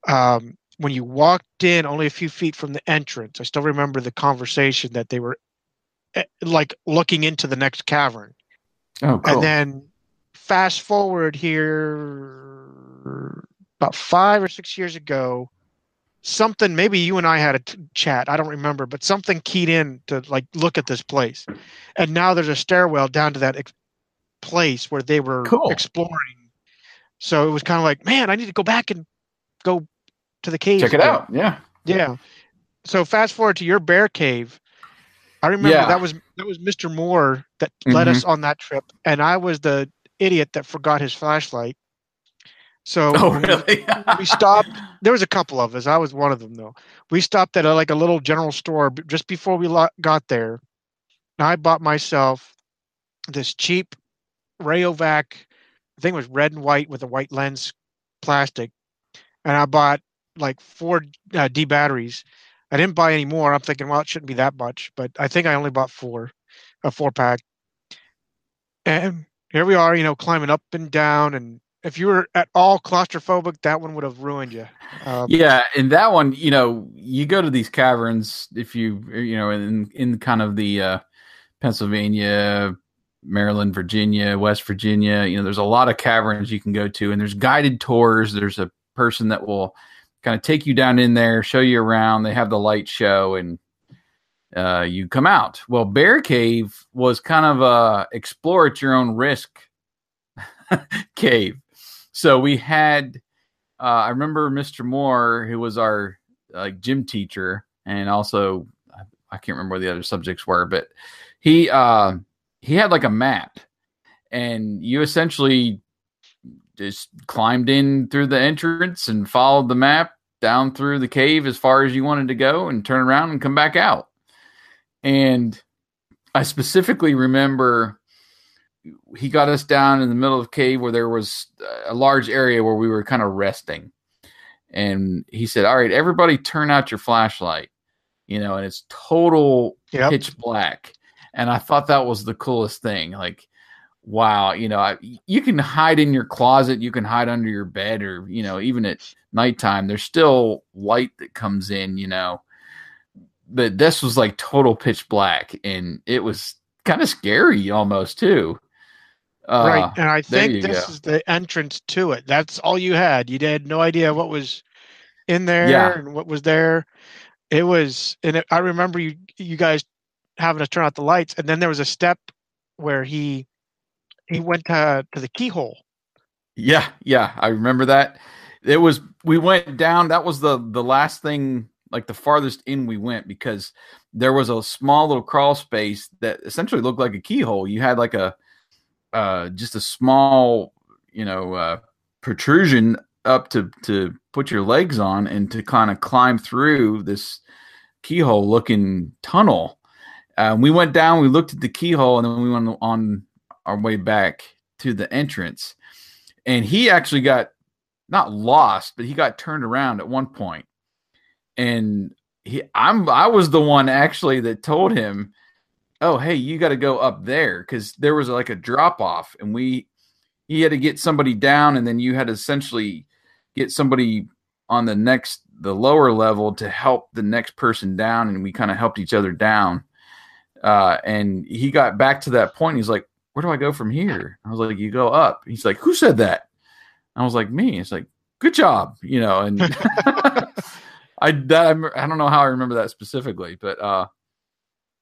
[SPEAKER 2] Um, when you walked in, only a few feet from the entrance, I still remember the conversation that they were Eh, like looking into the next cavern.
[SPEAKER 1] Oh, cool.
[SPEAKER 2] And then fast forward here about five or six years ago, something maybe you and I had a t- chat. I don't remember, but something keyed in to like look at this place. And now there's a stairwell down to that ex- place where they were
[SPEAKER 1] Cool.
[SPEAKER 2] exploring. So it was kind of like, man, I need to go back and go to the cave.
[SPEAKER 1] Check it out. Yeah.
[SPEAKER 2] Yeah. So fast forward to your bear cave. I remember
[SPEAKER 1] Yeah.
[SPEAKER 2] that was that was Mr. Moore that led
[SPEAKER 1] Mhm.
[SPEAKER 2] us on that trip, and I was the idiot that forgot his flashlight. So
[SPEAKER 1] Oh,
[SPEAKER 2] when we-
[SPEAKER 1] really?
[SPEAKER 2] we stopped. There was a couple of us. I was one of them, though. We stopped at a, like a little general store just before we lo- got there. And I bought myself this cheap Rayovac. I think it was red and white with a white lens plastic, and I bought like four uh, D batteries. I didn't buy any more. I'm thinking, well, it shouldn't be that much, but I think I only bought four, a four pack. And here we are, you know, climbing up and down. And if you were at all claustrophobic, that one would have ruined you. Um,
[SPEAKER 1] Yeah, and that one, you know, you go to these caverns if you, you know, in in kind of the uh, Pennsylvania, Maryland, Virginia, West Virginia, you know, there's a lot of caverns you can go to, and there's guided tours. There's a person that will kind of take you down in there, show you around. They have the light show, and uh, you come out. Well, Bear Cave was kind of a explore at your own risk cave. So we had uh, I remember Mr. Moore, who was our like gym teacher and also I can't remember what the other subjects were, but he uh, he had like a map, and you essentially just climbed in through the entrance and followed the map down through the cave as far as you wanted to go, and turn around and come back out. And I specifically remember he got us down in the middle of the cave where there was a large area where we were kind of resting. And he said, All right, everybody turn out your flashlight, you know, and it's total
[SPEAKER 2] Yep.
[SPEAKER 1] pitch black. And I thought that was the coolest thing. Like, wow, you know, I, you can hide in your closet, you can hide under your bed, or, you know, even at nighttime, there's still light that comes in, you know. But this was like total pitch black, and it was kind of scary almost too. Uh,
[SPEAKER 2] right. And I think this
[SPEAKER 1] go.
[SPEAKER 2] is the entrance to it. That's all you had. You had no idea what was in there
[SPEAKER 1] Yeah.
[SPEAKER 2] and what was there. It was, and it, I remember you you guys having to turn out the lights, and then there was a step where he he went to to the keyhole.
[SPEAKER 1] Yeah, yeah, I remember that. It was we went down. That was the the last thing, like the farthest in we went because there was a small little crawl space that essentially looked like a keyhole. You had like a uh just a small, you know, uh protrusion up to to put your legs on and to kind of climb through this keyhole looking tunnel. Uh, we went down, we looked at the keyhole, and then we went on our way back to the entrance and he actually got not lost, but he got turned around at one point. And he I'm I was the one actually that told him, "Oh, hey, you got to go up there cuz there was like a drop off and we he had to get somebody down and then you had to essentially get somebody on the next the lower level to help the next person down and we kind of helped each other down. Uh and he got back to that point he's like, "Where do I go from here?" I was like, "You go up." He's like, "Who said that?" I was like, me. It's like, good job, you know. And I that, I don't know how I remember that specifically, but uh,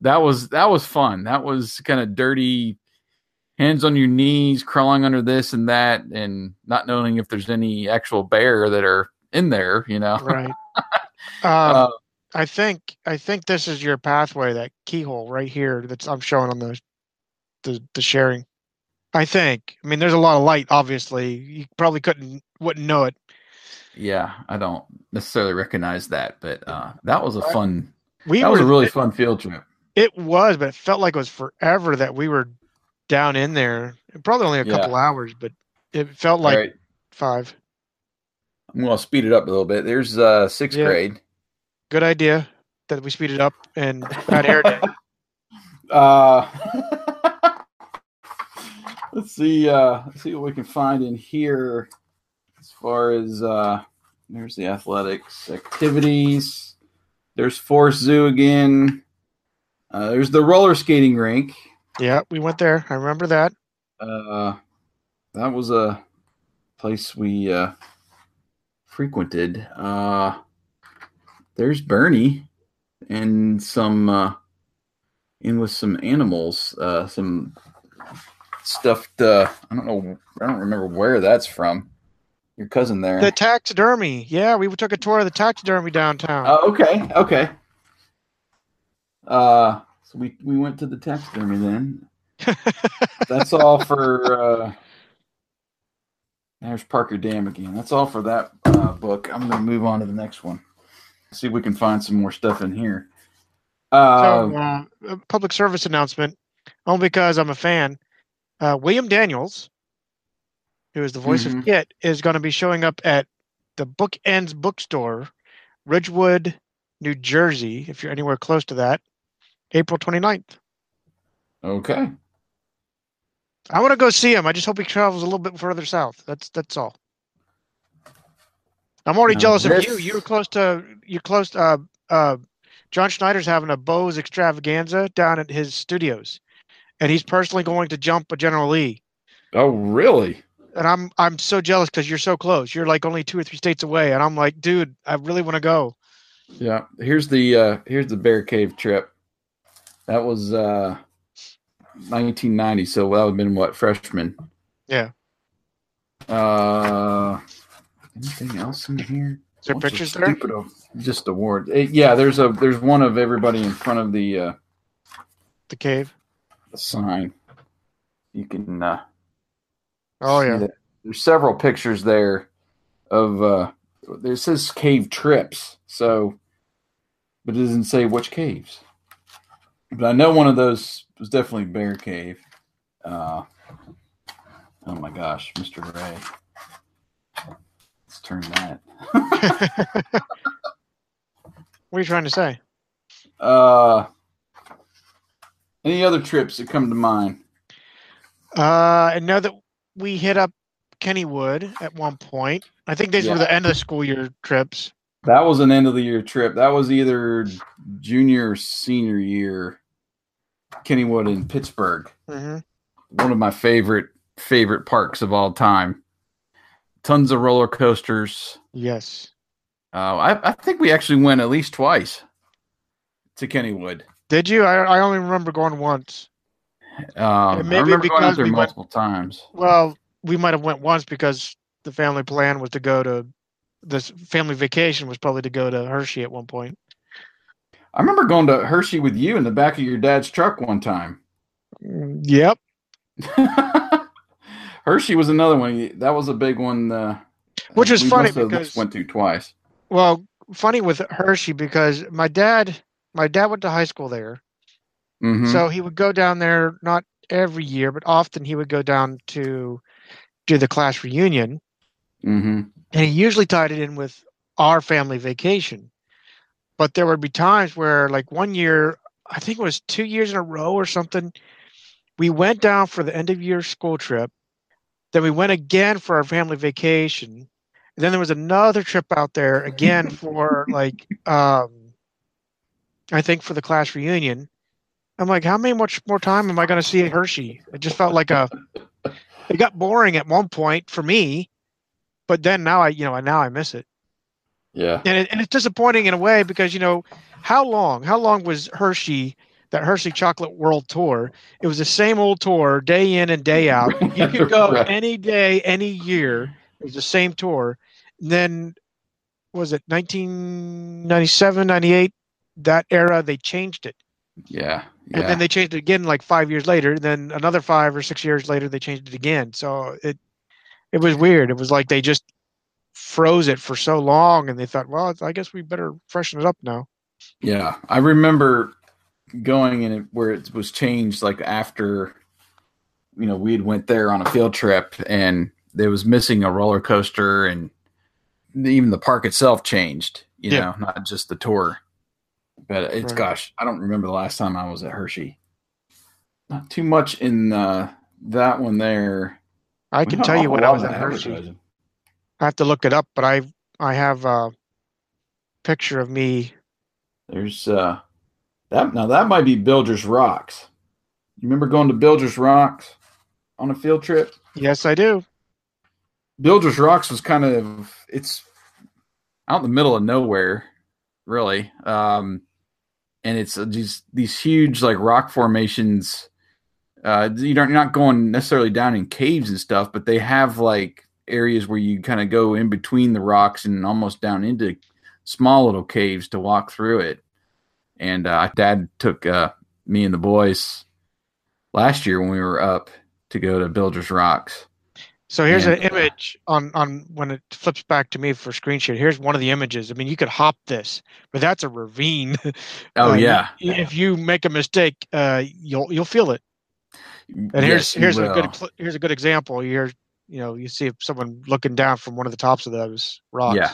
[SPEAKER 1] that was that was fun. That was kind of dirty, hands on your knees, crawling under this and that, and not knowing if there's any actual bear that are in there, you know.
[SPEAKER 2] Right. um,
[SPEAKER 1] Uh,
[SPEAKER 2] I think I think this is your pathway, that keyhole right here that's I'm showing on the the, the sharing. I think. I mean, there's a lot of light. Obviously, you probably couldn't wouldn't know it.
[SPEAKER 1] yeah, I don't necessarily recognize that, but uh, that was a fun.
[SPEAKER 2] We
[SPEAKER 1] That
[SPEAKER 2] were
[SPEAKER 1] was a really fun field trip.
[SPEAKER 2] It was, but it felt like it was forever that we were down in there. Probably only a
[SPEAKER 1] Yeah.
[SPEAKER 2] couple hours, but it felt like
[SPEAKER 1] right,
[SPEAKER 2] five.
[SPEAKER 1] I'm gonna speed it up a little bit. There's uh, sixth
[SPEAKER 2] Yeah.
[SPEAKER 1] grade.
[SPEAKER 2] Good idea that we speed it up and bad hair day.
[SPEAKER 1] Uh, let's see. Uh, let's see what we can find in here as far as uh, there's the athletics activities. There's Forest Zoo again. Uh, there's the roller skating rink.
[SPEAKER 2] Yeah, we went there. I remember that.
[SPEAKER 1] Uh, that was a place we uh, frequented. Uh, there's Bernie and some uh, in with some animals, uh, some stuffed. Uh, I don't know. I don't remember where that's from. Your cousin there.
[SPEAKER 2] The taxidermy. Yeah, we took a tour of the taxidermy downtown.
[SPEAKER 1] Oh, okay, okay. Uh, so we we went to the taxidermy then. That's all for. Uh, there's Parker Dam again. That's all for that uh, book. I'm going to move on to the next one. See if we can find some more stuff in here. Uh,
[SPEAKER 2] so, uh, public service announcement, only because I'm a fan. Uh, William Daniels, who is the voice
[SPEAKER 1] Mhm.
[SPEAKER 2] of KITT, is going to be showing up at the Bookends Bookstore, Ridgewood, New Jersey, if you're anywhere close to that, April 29th.
[SPEAKER 1] okay.
[SPEAKER 2] I want to go see him. I just hope he travels a little bit further south. That's that's all. I'm already
[SPEAKER 1] Now
[SPEAKER 2] jealous of you. You're close to you're close. To, uh, uh, John Schneider's having a Bose extravaganza down at his studios, and he's personally going to jump a General Lee.
[SPEAKER 1] Oh, really?
[SPEAKER 2] And I'm I'm so jealous because you're so close. You're like only two or three states away, and I'm like, dude, I really want to go.
[SPEAKER 1] Yeah. Here's the uh, here's the Bear Cave trip. That was uh, 1990. So that would have been what freshman.
[SPEAKER 2] Yeah.
[SPEAKER 1] Uh, anything else in here?
[SPEAKER 2] Is there
[SPEAKER 1] What's
[SPEAKER 2] pictures there?
[SPEAKER 1] of- Just award. Eh, yeah, there's a there's one of everybody in front of the uh,
[SPEAKER 2] The cave.
[SPEAKER 1] The sign. You can. Uh,
[SPEAKER 2] Oh yeah.
[SPEAKER 1] There's several pictures there of. Uh, it says cave trips, so, but it doesn't say which caves. But I know one of those was definitely Bear Cave. Uh, oh my gosh, Mr. Ray. Let's turn that.
[SPEAKER 2] What are you trying to say?
[SPEAKER 1] Uh, any other trips that come to mind?
[SPEAKER 2] Uh, I know that we hit up Kennywood at one point. I think these
[SPEAKER 1] Yeah.
[SPEAKER 2] were the end of the school year trips.
[SPEAKER 1] That was an end of the year trip. That was either junior or senior year. Kennywood in Pittsburgh.
[SPEAKER 2] hmm
[SPEAKER 1] One of my favorite favorite parks of all time. Tons of roller coasters.
[SPEAKER 2] Yes.
[SPEAKER 1] Uh, I, I think we actually went at least twice to Kennywood.
[SPEAKER 2] Did you? I, I only remember going once.
[SPEAKER 1] Um,
[SPEAKER 2] Maybe
[SPEAKER 1] I remember going
[SPEAKER 2] because we went-
[SPEAKER 1] multiple times.
[SPEAKER 2] Well, we might have went once because the family plan was to go to this family vacation was probably to go to Hershey at one point.
[SPEAKER 1] I remember going to Hershey with you in the back of your dad's truck one time.
[SPEAKER 2] Mm, Yep.
[SPEAKER 1] Hershey was another one. That was a big one. Uh,
[SPEAKER 2] Which was funny because-
[SPEAKER 1] went to twice.
[SPEAKER 2] Well, funny with Hershey because my dad, my dad went to high school there,
[SPEAKER 1] Mhm.
[SPEAKER 2] so he would go down there not every year, but often he would go down to do the class reunion,
[SPEAKER 1] Mhm.
[SPEAKER 2] and he usually tied it in with our family vacation. But there would be times where, like one year, I think it was two years in a row or something, we went down for the end of year school trip. Then we went again for our family vacation. And then there was another trip out there again for like um I think for the class reunion. I'm like, how many much more time am I gonna see at Hershey? It just felt like a it got boring at one point for me, but then now I you know now I miss it.
[SPEAKER 1] Yeah.
[SPEAKER 2] And it, and it's disappointing in a way because you know how long how long was Hershey that Hershey Chocolate World Tour? It was the same old tour day in and day out. You could go
[SPEAKER 1] Right.
[SPEAKER 2] any day, any year. It was the same tour. And then was it 1997, 98? That era they changed it,
[SPEAKER 1] Yeah.
[SPEAKER 2] and then they changed it again like five years later. Then another five or six years later they changed it again. So it it was weird. It was like they just froze it for so long, and they thought, well, I guess we better freshen it up now.
[SPEAKER 1] Yeah, I remember going in it where it was changed like after you know we'd went there on a field trip and there was missing a roller coaster and even the park itself changed you
[SPEAKER 2] Yeah.
[SPEAKER 1] know not just the tour but it's
[SPEAKER 2] Right.
[SPEAKER 1] gosh i don't remember the last time i was at hershey not too much in uh, that one there
[SPEAKER 2] I can tell you when I was at Hershey. I have to look it up, but I I have a picture of me.
[SPEAKER 1] there's uh that now that might be Bilger's Rocks. You remember going to Bilger's Rocks on a field trip?
[SPEAKER 2] Yes, I do.
[SPEAKER 1] Bilger's Rocks was kind of it's out in the middle of nowhere, really. Um, and it's uh, these huge like rock formations. Uh, you don't you're not going necessarily down in caves and stuff, but they have like areas where you kind of go in between the rocks and almost down into small little caves to walk through it. And uh, Dad took uh, me and the boys last year when we were up to go to Bilger's Rocks.
[SPEAKER 2] So here's an image on on when it flips back to me for screen share. Here's one of the images. I mean, you could hop this, but that's a ravine.
[SPEAKER 1] Oh
[SPEAKER 2] Uh,
[SPEAKER 1] yeah,
[SPEAKER 2] If you make a mistake, uh, you'll you'll feel it. And here's
[SPEAKER 1] Yes, you
[SPEAKER 2] here's a good here's a good example. Here, you know, you see someone looking down from one of the tops of those rocks.
[SPEAKER 1] Yeah.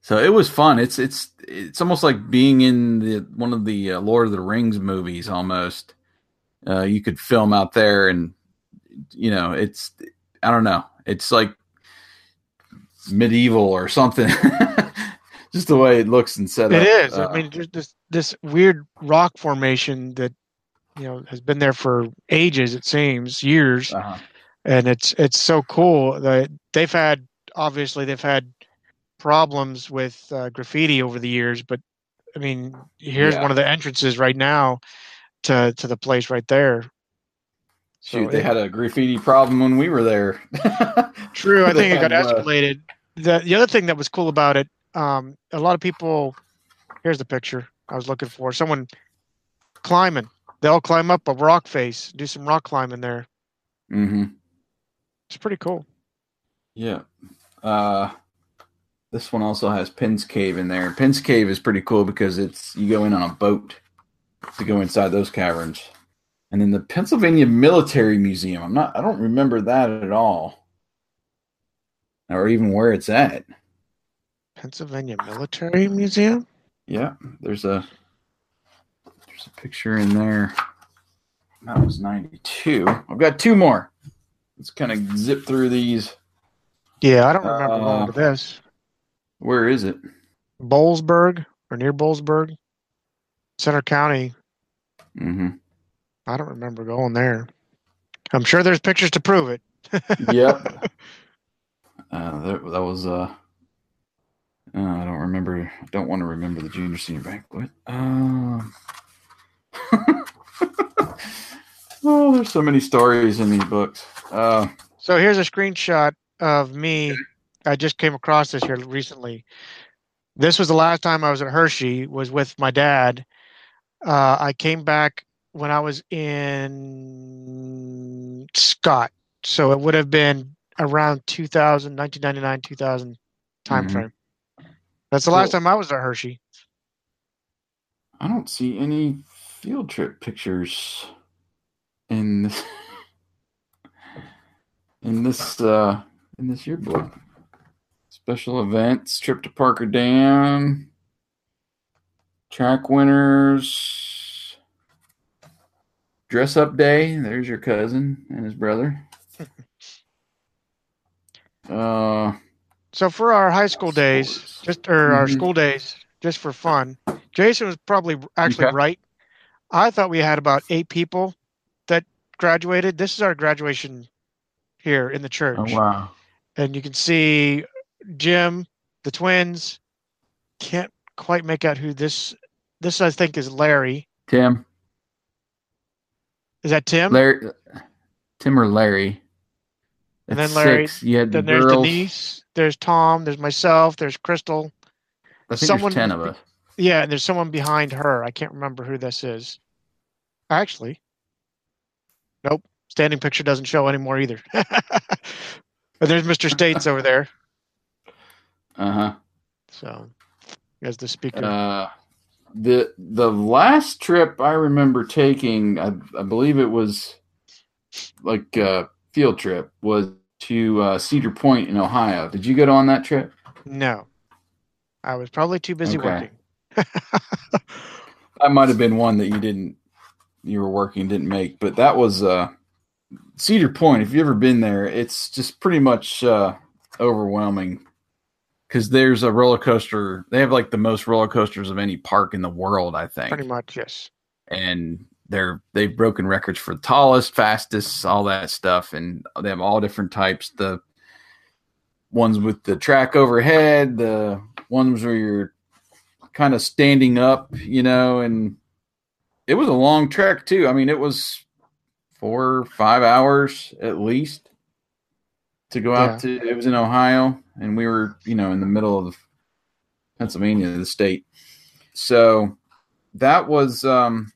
[SPEAKER 1] So it was fun. It's it's it's almost like being in the one of the uh, Lord of the Rings movies. Almost, uh, you could film out there, and you know, it's I don't know. It's like medieval or something. Just the way it looks and set
[SPEAKER 2] It
[SPEAKER 1] up.
[SPEAKER 2] is.
[SPEAKER 1] Uh,
[SPEAKER 2] I mean, there's this this weird rock formation that you know has been there for ages. It seems years,
[SPEAKER 1] uh-huh.
[SPEAKER 2] and it's it's so cool that they've had obviously they've had problems with uh, graffiti over the years, but I mean, here's
[SPEAKER 1] Yeah.
[SPEAKER 2] one of the entrances right now to to the place right there.
[SPEAKER 1] Shoot,
[SPEAKER 2] So
[SPEAKER 1] they
[SPEAKER 2] it-
[SPEAKER 1] had a graffiti problem when we were there.
[SPEAKER 2] True, I think it got
[SPEAKER 1] uh,
[SPEAKER 2] escalated the the other thing that was cool about it, um, a lot of people. Here's the picture I was looking for. Someone climbing. They'll climb up a rock face, do some rock climbing there.
[SPEAKER 1] Mm-hmm.
[SPEAKER 2] It's pretty cool.
[SPEAKER 1] Yeah. Uh, this one also has Penn's Cave in there. Penn's Cave is pretty cool because it's you go in on a boat to go inside those caverns. And then the Pennsylvania Military Museum. I'm not I don't remember that at all. Or even where it's at.
[SPEAKER 2] Pennsylvania Military Museum?
[SPEAKER 1] Yeah, there's a there's a picture in there. That was 92. I've got two more. Let's kind of zip through these.
[SPEAKER 2] Yeah, I don't remember
[SPEAKER 1] Uh,
[SPEAKER 2] going to this.
[SPEAKER 1] Where is it?
[SPEAKER 2] Boalsburg or near Boalsburg, Centre County.
[SPEAKER 1] Mm-hmm.
[SPEAKER 2] I don't remember going there. I'm sure there's pictures to prove it.
[SPEAKER 1] Yep. uh, that, that was uh, uh, I don't remember. I don't want to remember the junior senior banquet. Um. oh, there's so many stories in these books. Uh,
[SPEAKER 2] So here's a screenshot of me. I just came across this here recently. This was the last time I was at Hershey. Was with my dad. Uh, I came back when I was in Scott, so it would have been around 2000, 1999, 2000 time
[SPEAKER 1] Mhm.
[SPEAKER 2] frame. That's the last time I was at Hershey.
[SPEAKER 1] I don't see any field trip pictures in this in this uh in this yearbook. Special events, trip to Parker Dam, track winners, dress up day. There's your cousin and his brother. Uh,
[SPEAKER 2] So for our high school days, just or our
[SPEAKER 1] Mhm.
[SPEAKER 2] school days, just for fun, Jason was probably actually
[SPEAKER 1] Okay.
[SPEAKER 2] right. I thought we had about eight people that graduated. This is our graduation here in the church,
[SPEAKER 1] oh wow,
[SPEAKER 2] and you can see Jim, the twins. Can't quite make out who this. This I think is Larry.
[SPEAKER 1] Tim,
[SPEAKER 2] Is that Tim?
[SPEAKER 1] Larry, Tim or Larry.
[SPEAKER 2] And then Larry-
[SPEAKER 1] six. You had the
[SPEAKER 2] then there's
[SPEAKER 1] girls.
[SPEAKER 2] Denise. There's Tom. There's myself. There's Crystal.
[SPEAKER 1] I think
[SPEAKER 2] someone-
[SPEAKER 1] there's ten of us.
[SPEAKER 2] Yeah, and there's someone behind her. I can't remember who this is. Actually, nope. Standing picture doesn't show anymore either. but there's Mr. States over there.
[SPEAKER 1] Uh huh.
[SPEAKER 2] So, as the speaker.
[SPEAKER 1] Uh, the the last trip I remember taking, I, I believe it was like a field trip, was to uh, Cedar Point in Ohio. Did you go on that trip?
[SPEAKER 2] no, I was probably too busy
[SPEAKER 1] Okay.
[SPEAKER 2] working.
[SPEAKER 1] That might have been one that you didn't, you were working didn't make, but that was uh, Cedar Point. If you've ever been there, it's just pretty much uh, overwhelming because there's a roller coaster. They have like the most roller coasters of any park in the world, I think.
[SPEAKER 2] Pretty much, yes.
[SPEAKER 1] and they're they've broken records for the tallest, fastest, all that stuff, and they have all different types. The ones with the track overhead, the ones where you're kind of standing up, you know, and it was a long trek too. I mean, it was four, five hours at least to go out to. It was in Ohio, and we were, you know, in the middle of Pennsylvania, the state. So that was um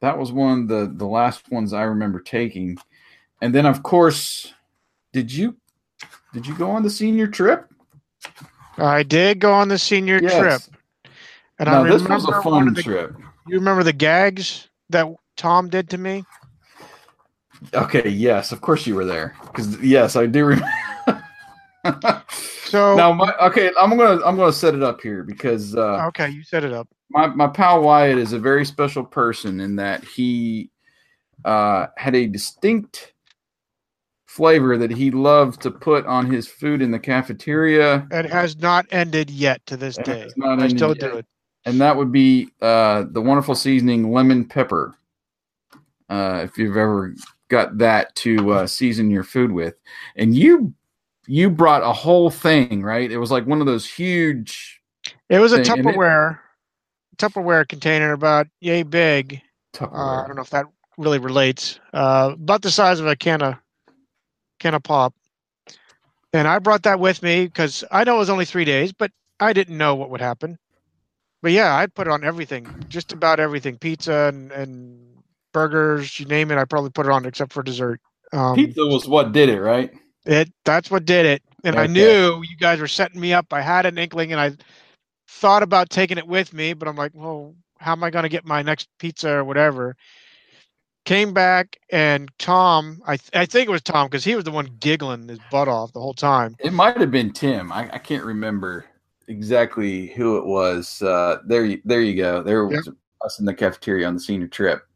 [SPEAKER 1] that was one of the the last ones I remember taking. And then of course, did you did you go on the senior trip?
[SPEAKER 2] I did go on the senior trip. And
[SPEAKER 1] now
[SPEAKER 2] I
[SPEAKER 1] this was a fun
[SPEAKER 2] the,
[SPEAKER 1] trip.
[SPEAKER 2] You remember the gags that Tom did to me?
[SPEAKER 1] Okay, yes, of course you were there because yes, I do remember.
[SPEAKER 2] So
[SPEAKER 1] now, my, okay, I'm gonna I'm gonna set it up here because uh,
[SPEAKER 2] okay, you set it up.
[SPEAKER 1] my my pal Wyatt is a very special person in that he uh, had a distinct flavor that he loved to put on his food in the cafeteria,
[SPEAKER 2] It has not ended yet to this
[SPEAKER 1] And
[SPEAKER 2] day. I still
[SPEAKER 1] yet.
[SPEAKER 2] do it.
[SPEAKER 1] and that would be uh, the wonderful seasoning lemon pepper. Uh, if you've ever got that to uh, season your food with, and you you brought a whole thing, right? It was like one of those huge
[SPEAKER 2] It was a
[SPEAKER 1] and it-
[SPEAKER 2] Tupperware Tupperware container about yay big. Uh, I don't know if that really relates. Uh, about the size of a can of can of pop. and I brought that with me because I know it was only three days, but I didn't know what would happen. But yeah, I'd put it on everything, just about everything, pizza and, and burgers, you name it. I probably put it on except for dessert. Um,
[SPEAKER 1] Pizza was what did it, right?
[SPEAKER 2] It that's what did it, and I knew you guys were setting me up. I had an inkling, and I thought about taking it with me, but I'm like, well, how am I going to get my next pizza or whatever? Came back, and Tom, I th- I think it was Tom because he was the one giggling his butt off the whole time.
[SPEAKER 1] It might have been Tim. I, I can't remember exactly who it was. Uh, there, you, there you go. There was us in the cafeteria on the senior trip.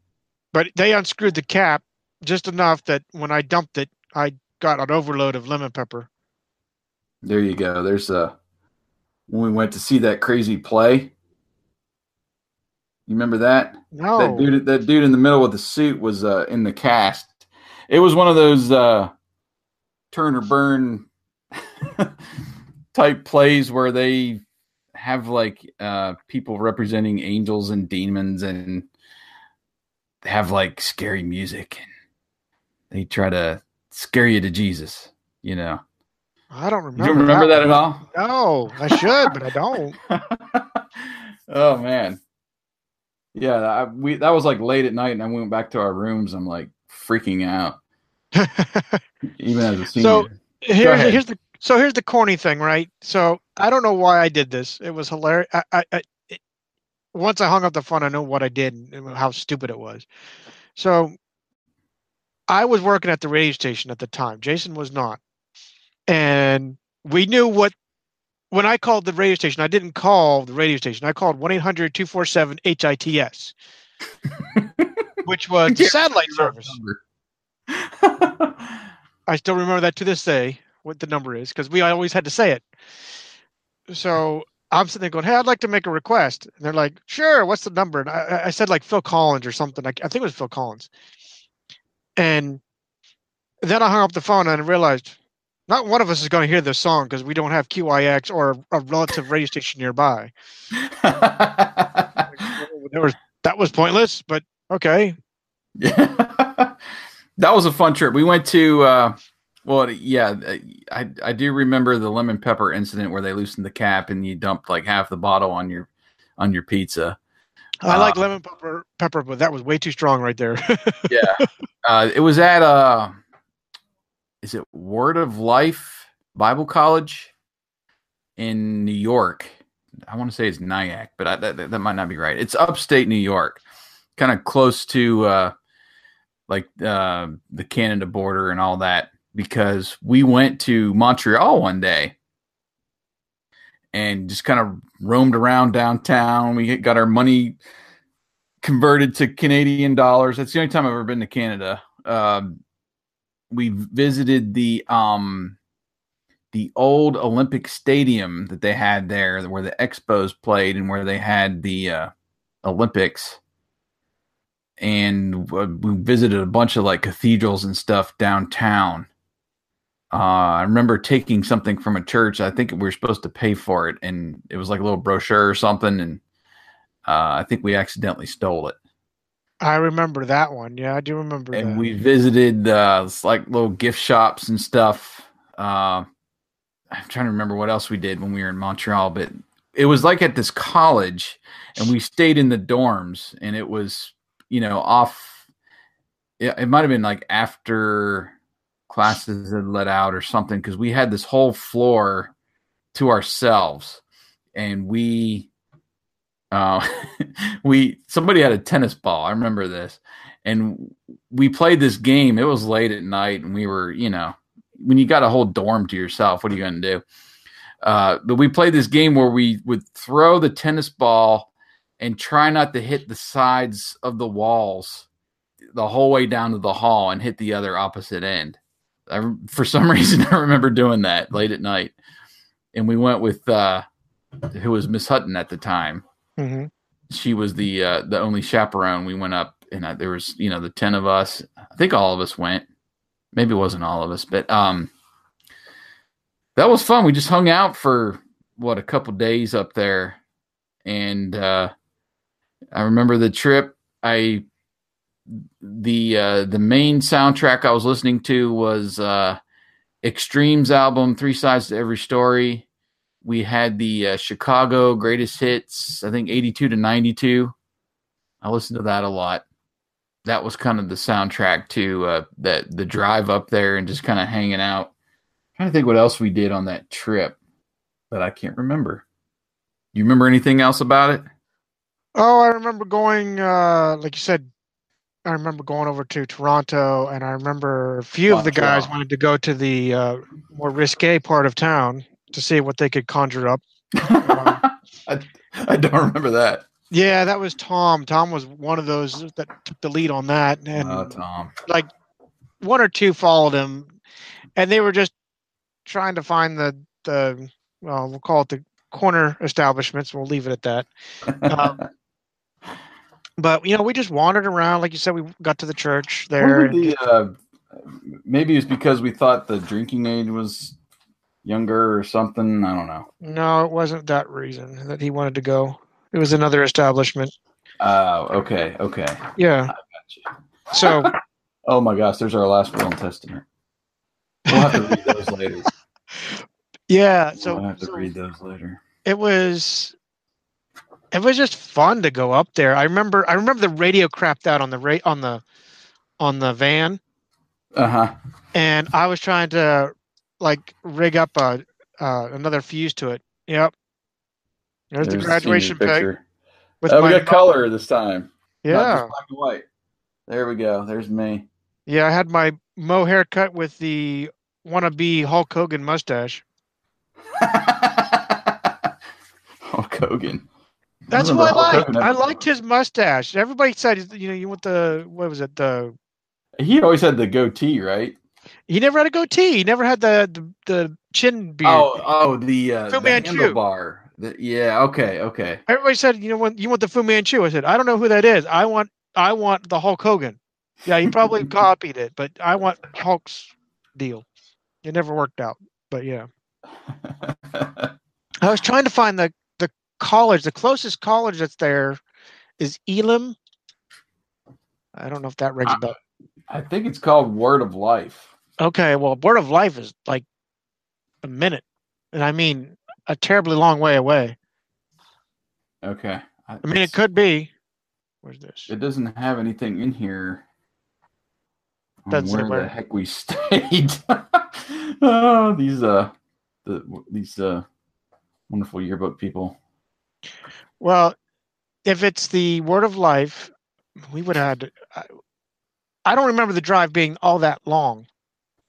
[SPEAKER 2] But they unscrewed the cap just enough that when I dumped it, I got an overload of lemon pepper.
[SPEAKER 1] There you go. There's uh when we went to see that crazy play. You remember that?
[SPEAKER 2] No,
[SPEAKER 1] That dude, that dude in the middle with the suit was uh, in the cast. It was one of those uh, turn or burn type plays where they have like uh, people representing angels and demons and have like scary music and they try to scare you to Jesus. You know,
[SPEAKER 2] I don't
[SPEAKER 1] you
[SPEAKER 2] remember.
[SPEAKER 1] don't remember that,
[SPEAKER 2] one.
[SPEAKER 1] at all?
[SPEAKER 2] No, I should, but I don't.
[SPEAKER 1] oh man, yeah. I, we that was like late at night, and I went back to our rooms. I'm like freaking out, even as a senior.
[SPEAKER 2] So- here's the so here's the corny thing, right? So I don't know why I did this. It was hilarious. I, I, I it, once I hung up the phone, I know what I did and how stupid it was. So I was working at the radio station at the time. Jason was not, and we knew what. When I called the radio station, I didn't call the radio station. I called 1 800 247 HITS, which was the satellite service. I still remember that to this day, what the number is, because we always had to say it. So I'm sitting there going, "Hey, I'd like to make a request," and they're like, "Sure, what's the number?" And I, I said like Phil Collins or something. I, I think it was Phil Collins. And then I hung up the phone and realized not one of us is going to hear this song because we don't have QIX or a relative radio station nearby. There was that was pointless, but okay.
[SPEAKER 1] Yeah. that was a fun trip. We went to uh well yeah, I I do remember the lemon pepper incident where they loosened the cap and you dumped like half the bottle on your on your pizza.
[SPEAKER 2] I like
[SPEAKER 1] Uh,
[SPEAKER 2] lemon pepper, pepper, but that was way too strong right there.
[SPEAKER 1] Yeah. uh it was at uh is it Word of Life Bible College in New York. I want to say it's Nyack, but I, that that might not be right. It's upstate New York. Kind of close to uh like uh, the Canada border and all that because we went to Montreal one day and just kind of roamed around downtown. We got our money converted to Canadian dollars. That's the only time I've ever been to Canada. Um, we visited the um, the old Olympic Stadium that they had there, where the Expos played and where they had the uh, Olympics and uh, we visited a bunch of like cathedrals and stuff downtown. Uh, I remember taking something from a church. I think we were supposed to pay for it, and it was like a little brochure or something. And uh, I think we accidentally stole it.
[SPEAKER 2] I remember that one. Yeah, I do remember
[SPEAKER 1] And
[SPEAKER 2] that.
[SPEAKER 1] we visited uh, like little gift shops and stuff. Uh, I'm trying to remember what else we did when we were in Montreal, but it was like at this college, and we stayed in the dorms, and it was you know off. It, it might have been like after classes had let out or something because we had this whole floor to ourselves, and we uh, we somebody had a tennis ball. I remember this, and we played this game. It was late at night, and we were, you know, when you got a whole dorm to yourself, what are you going to do? Uh, but we played this game where we would throw the tennis ball and try not to hit the sides of the walls the whole way down to the hall and hit the other opposite end. I, for some reason, I remember doing that late at night, and we went with uh, who was Miss Hutton at the time
[SPEAKER 2] hmm
[SPEAKER 1] she was the uh, the only chaperone. We went up, and uh, there was you know the ten of us. I think all of us went. Maybe it wasn't all of us, but um, that was fun. We just hung out for what a couple days up there, and uh, I remember the trip. I the uh, the main soundtrack I was listening to was uh, Extremes album, Three Sides to Every Story. We had the uh, Chicago Greatest Hits, I think 82 to 92. I listened to that a lot. That was kind of the soundtrack to uh, that the drive up there and just kind of hanging out. I'm trying to think what else we did on that trip, but I can't remember. You remember anything else about it?
[SPEAKER 2] Oh, I remember going, uh, like you said, I remember going over to Toronto, and I remember a few of the guys wanted to go to the uh, more risque part of town to see what they could conjure up.
[SPEAKER 1] I, I don't remember that.
[SPEAKER 2] Yeah, that was Tom. Tom was one of those that took the lead on that, and
[SPEAKER 1] Oh, Tom.
[SPEAKER 2] like one or two followed him, and they were just trying to find the the well, we'll call it the corner establishments. We'll leave it at that. Um, but you know, we just wandered around. Like you said, we got to the church there.
[SPEAKER 1] The, uh, maybe it's because we thought the drinking age was younger or something. I don't know.
[SPEAKER 2] no, it wasn't that reason that he wanted to go. It was another establishment.
[SPEAKER 1] Oh, okay, okay.
[SPEAKER 2] Yeah. So
[SPEAKER 1] Oh my gosh, there's our last will and testament. We'll have to read those later.
[SPEAKER 2] yeah, so,
[SPEAKER 1] we'll have to
[SPEAKER 2] so
[SPEAKER 1] read those later.
[SPEAKER 2] it was it was just fun to go up there. I remember I remember the radio crapped out on the ra- on the on the van
[SPEAKER 1] Uh huh.
[SPEAKER 2] and I was trying to like rig up a uh, another fuse to it. Yep. There's, the graduation pic with
[SPEAKER 1] Oh, we
[SPEAKER 2] my
[SPEAKER 1] got color this time. Not
[SPEAKER 2] Yeah.
[SPEAKER 1] just black and white. There we go. There's me.
[SPEAKER 2] Yeah, I had my Mo haircut with the wannabe Hulk Hogan mustache.
[SPEAKER 1] Hulk Hogan.
[SPEAKER 2] That's what I liked. I liked his mustache. Everybody said, you know, you want the what was it? The
[SPEAKER 1] He always had the goatee, right?
[SPEAKER 2] he never had a goatee. He never had the the, the chin beard.
[SPEAKER 1] Oh, oh, the uh,
[SPEAKER 2] Fu
[SPEAKER 1] the
[SPEAKER 2] Manchu.
[SPEAKER 1] handlebar. The, yeah. Okay. Okay.
[SPEAKER 2] Everybody said, you know, what you want the Fu Manchu. I said, I don't know who that is. I want I want the Hulk Hogan. Yeah, he probably copied it, but I want Hulk's deal. It never worked out, but yeah. I was trying to find the college. The closest college that's there is Elam. I don't know if that rings a bell.
[SPEAKER 1] I think it's called Word of Life.
[SPEAKER 2] Okay, well, Word of Life is like a minute, and I mean a terribly long way away.
[SPEAKER 1] Okay.
[SPEAKER 2] I mean, it could be. Where's this?
[SPEAKER 1] It doesn't have anything in here.
[SPEAKER 2] That's
[SPEAKER 1] where. the heck we stayed? oh, these uh, the these uh, wonderful yearbook people.
[SPEAKER 2] Well, if it's the Word of Life, we would have. Had to, I, I don't remember the drive being all that long,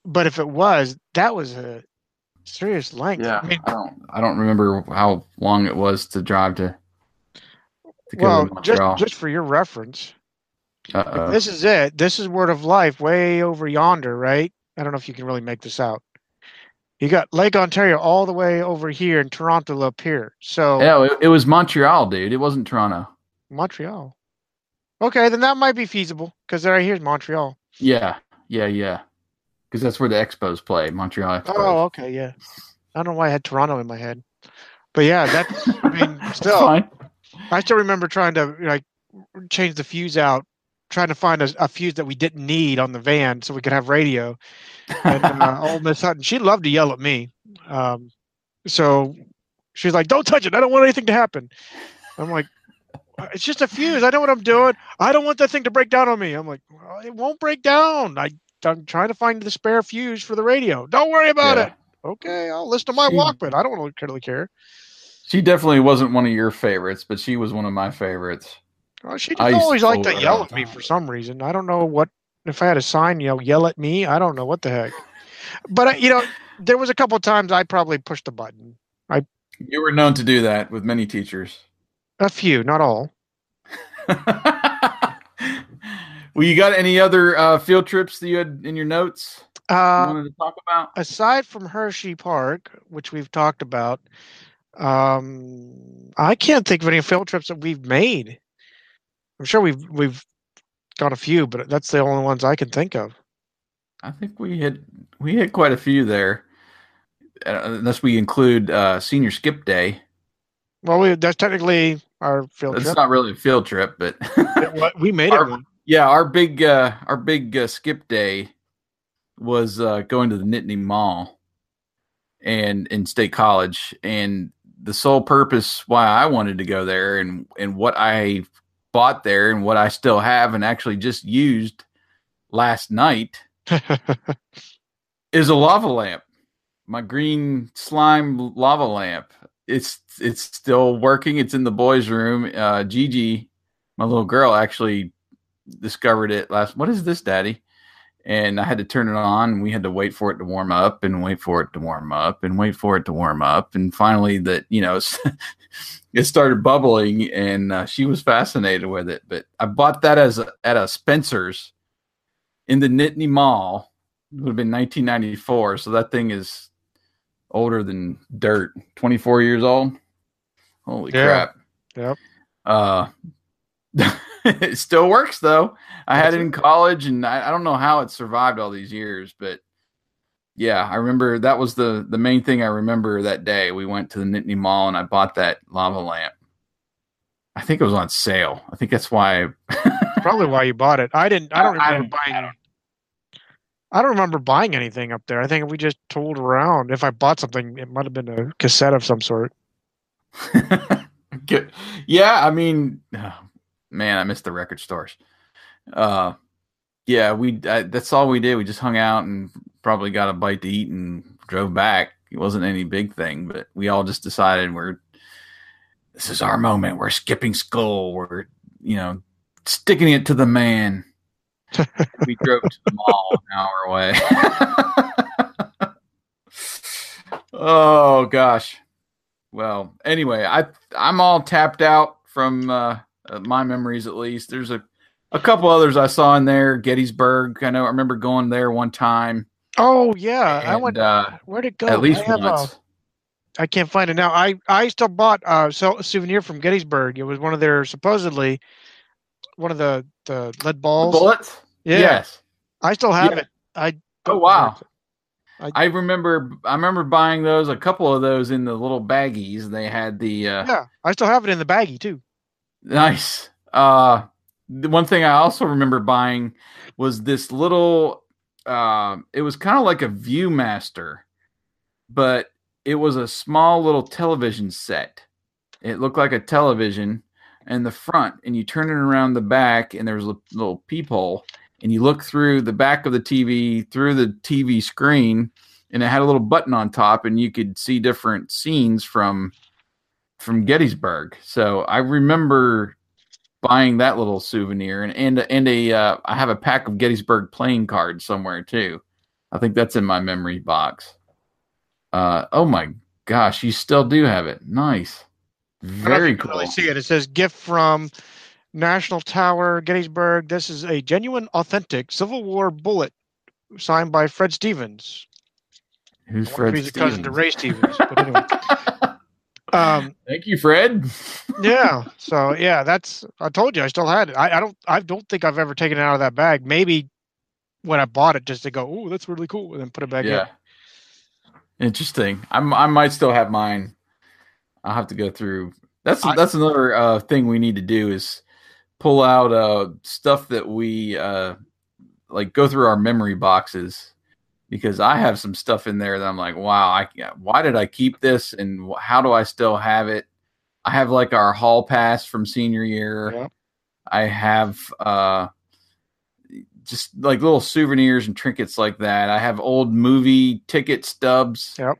[SPEAKER 2] but if it was, that was a serious length.
[SPEAKER 1] Yeah,
[SPEAKER 2] I mean,
[SPEAKER 1] I don't I don't remember how long it was to drive to. to
[SPEAKER 2] well,
[SPEAKER 1] to
[SPEAKER 2] just just for your reference, this is it. This is Word of Life, way over yonder, right? I don't know if you can really make this out. You got Lake Ontario all the way over here, and Toronto up here. So
[SPEAKER 1] Yeah, it, it was Montreal, dude. It wasn't Toronto.
[SPEAKER 2] Montreal. Okay, then that might be feasible because right here's Montreal.
[SPEAKER 1] Yeah, yeah, yeah. Because that's where the Expos play, Montreal oh, Expos.
[SPEAKER 2] Oh, okay, yeah. I don't know why I had Toronto in my head, but yeah, that's. I mean, still,
[SPEAKER 1] fine.
[SPEAKER 2] I still remember trying to like change the fuse out, trying to find a, a fuse that we didn't need on the van so we could have radio. And uh, old Miss Hutton, she loved to yell at me. Um, so she's like, "Don't touch it! I don't want anything to happen." I'm like, "It's just a fuse. I know what I'm doing. I don't want that thing to break down on me." I'm like, well, "It won't break down. I, I'm trying to find the spare fuse for the radio. Don't worry about
[SPEAKER 1] Yeah.
[SPEAKER 2] it." Okay, I'll listen to my
[SPEAKER 1] She-
[SPEAKER 2] Walkman. I don't really care.
[SPEAKER 1] She definitely wasn't one of your favorites, but she was one of my favorites.
[SPEAKER 2] Well, she
[SPEAKER 1] I
[SPEAKER 2] just
[SPEAKER 1] used to
[SPEAKER 2] always liked to yell at me for some reason. I don't know what if I had a sign, you know, yell at me. I don't know what the heck. But uh, you know, there was a couple of times I probably pushed the button. I.
[SPEAKER 1] You were known to do that with many teachers.
[SPEAKER 2] A few, not all.
[SPEAKER 1] well, you got any other uh, field trips that you had in your notes you
[SPEAKER 2] Uh,
[SPEAKER 1] wanted to talk about?
[SPEAKER 2] aside from Hershey Park, which we've talked about, um, I can't think of any field trips that we've made. I'm sure we've we've gone a few, but that's the only ones I can think of.
[SPEAKER 1] I think we had we had quite a few there, uh, unless we include uh, senior skip day.
[SPEAKER 2] Well, we, that's technically our field trip.
[SPEAKER 1] It's not really a field trip, but
[SPEAKER 2] we made
[SPEAKER 1] Our-
[SPEAKER 2] it one.
[SPEAKER 1] yeah, our big uh, our big uh, skip day was uh, going to the Nittany Mall and in State College, and the sole purpose why I wanted to go there and and what I bought there and what I still have and actually just used last night is a lava lamp. My green slime lava lamp. It's it's still working. It's in the boys' room. Uh, Gigi, my little girl, actually discovered it last. What is this, Daddy? And I had to turn it on. And we had to wait for it to warm up and wait for it to warm up and wait for it to warm up. And finally, that you know, it started bubbling, and uh, she was fascinated with it. But I bought that as a, at a Spencer's in the Nittany Mall. It would have been 1994, so that thing is older than dirt. 24 years old. Holy
[SPEAKER 2] Yeah.
[SPEAKER 1] crap!
[SPEAKER 2] Yep.
[SPEAKER 1] Uh, it still works though. I had it in college, and I, I don't know how it survived all these years, but yeah, I remember that was the the main thing I remember that day. We went to the Nittany Mall, and I bought that lava lamp. I think it was on sale. I think that's why.
[SPEAKER 2] Probably why you bought it. I didn't. I don't
[SPEAKER 1] I
[SPEAKER 2] remember
[SPEAKER 1] don't- I
[SPEAKER 2] buying. I don't remember buying anything up there. I think we just tooled around. If I bought something, it might have been a cassette of some sort.
[SPEAKER 1] Good. Yeah, I mean, oh, man, I missed the record stores. Uh, yeah, we I, that's all we did. We just hung out and probably got a bite to eat and drove back. It wasn't any big thing, but we all just decided we're this is our moment. We're skipping school. We're you know sticking it to the man. we drove to the mall an hour away. oh gosh. Well, anyway, I I'm all tapped out from uh, uh, my memories at least. There's a a couple others I saw in there. Gettysburg. I know. I remember going there one time.
[SPEAKER 2] Oh yeah, I went.
[SPEAKER 1] uh,
[SPEAKER 2] Where'd it go?
[SPEAKER 1] at least
[SPEAKER 2] I
[SPEAKER 1] once.
[SPEAKER 2] I can't find it now. I I still bought uh so, a souvenir from Gettysburg. It was one of their supposedly one of the the lead balls.
[SPEAKER 1] Bullets.
[SPEAKER 2] Yeah,
[SPEAKER 1] Yes.
[SPEAKER 2] I still have
[SPEAKER 1] Yeah.
[SPEAKER 2] it. I
[SPEAKER 1] Oh wow.
[SPEAKER 2] I-
[SPEAKER 1] I remember. I remember buying those. A couple of those in the little baggies. They had the uh,
[SPEAKER 2] Yeah, I still have it in the baggie too.
[SPEAKER 1] Nice. Uh the one thing I also remember buying was this little uh it was kind of like a Viewmaster, but it was a small little television set. It looked like a television in the front and you turn it around the back and there was a little peephole and you look through the back of the TV through the TV screen and it had a little button on top and you could see different scenes from from Gettysburg. So I remember buying that little souvenir and and and a uh, I have a pack of Gettysburg playing cards somewhere too. I think that's in my memory box. Uh oh my gosh, you still do have it. Nice.
[SPEAKER 2] I don't know if
[SPEAKER 1] Very cool.
[SPEAKER 2] really see it. It says gift from National Tower, Gettysburg. This is a genuine, authentic Civil War bullet signed by Fred Stevens.
[SPEAKER 1] Who's Fred
[SPEAKER 2] he's a cousin to Ray Stevens. But anyway, um,
[SPEAKER 1] Thank you, Fred.
[SPEAKER 2] yeah. So yeah, that's. I told you, I still had it. I, I don't. I don't think I've ever taken it out of that bag. Maybe when I bought it, just to go, oh, that's really cool, and then put it back
[SPEAKER 1] yeah. Interesting. I'm I might still have mine. I'll have to go through. That's
[SPEAKER 2] I-
[SPEAKER 1] that's another uh, thing we need to do is pull out uh, stuff that we uh, like go through our memory boxes because I have some stuff in there that I'm like, wow, I why did I keep this and how do I still have it? I have like our hall pass from senior year.
[SPEAKER 2] Yeah.
[SPEAKER 1] I have uh just like little souvenirs and trinkets like that. I have old movie ticket stubs.
[SPEAKER 2] Yep.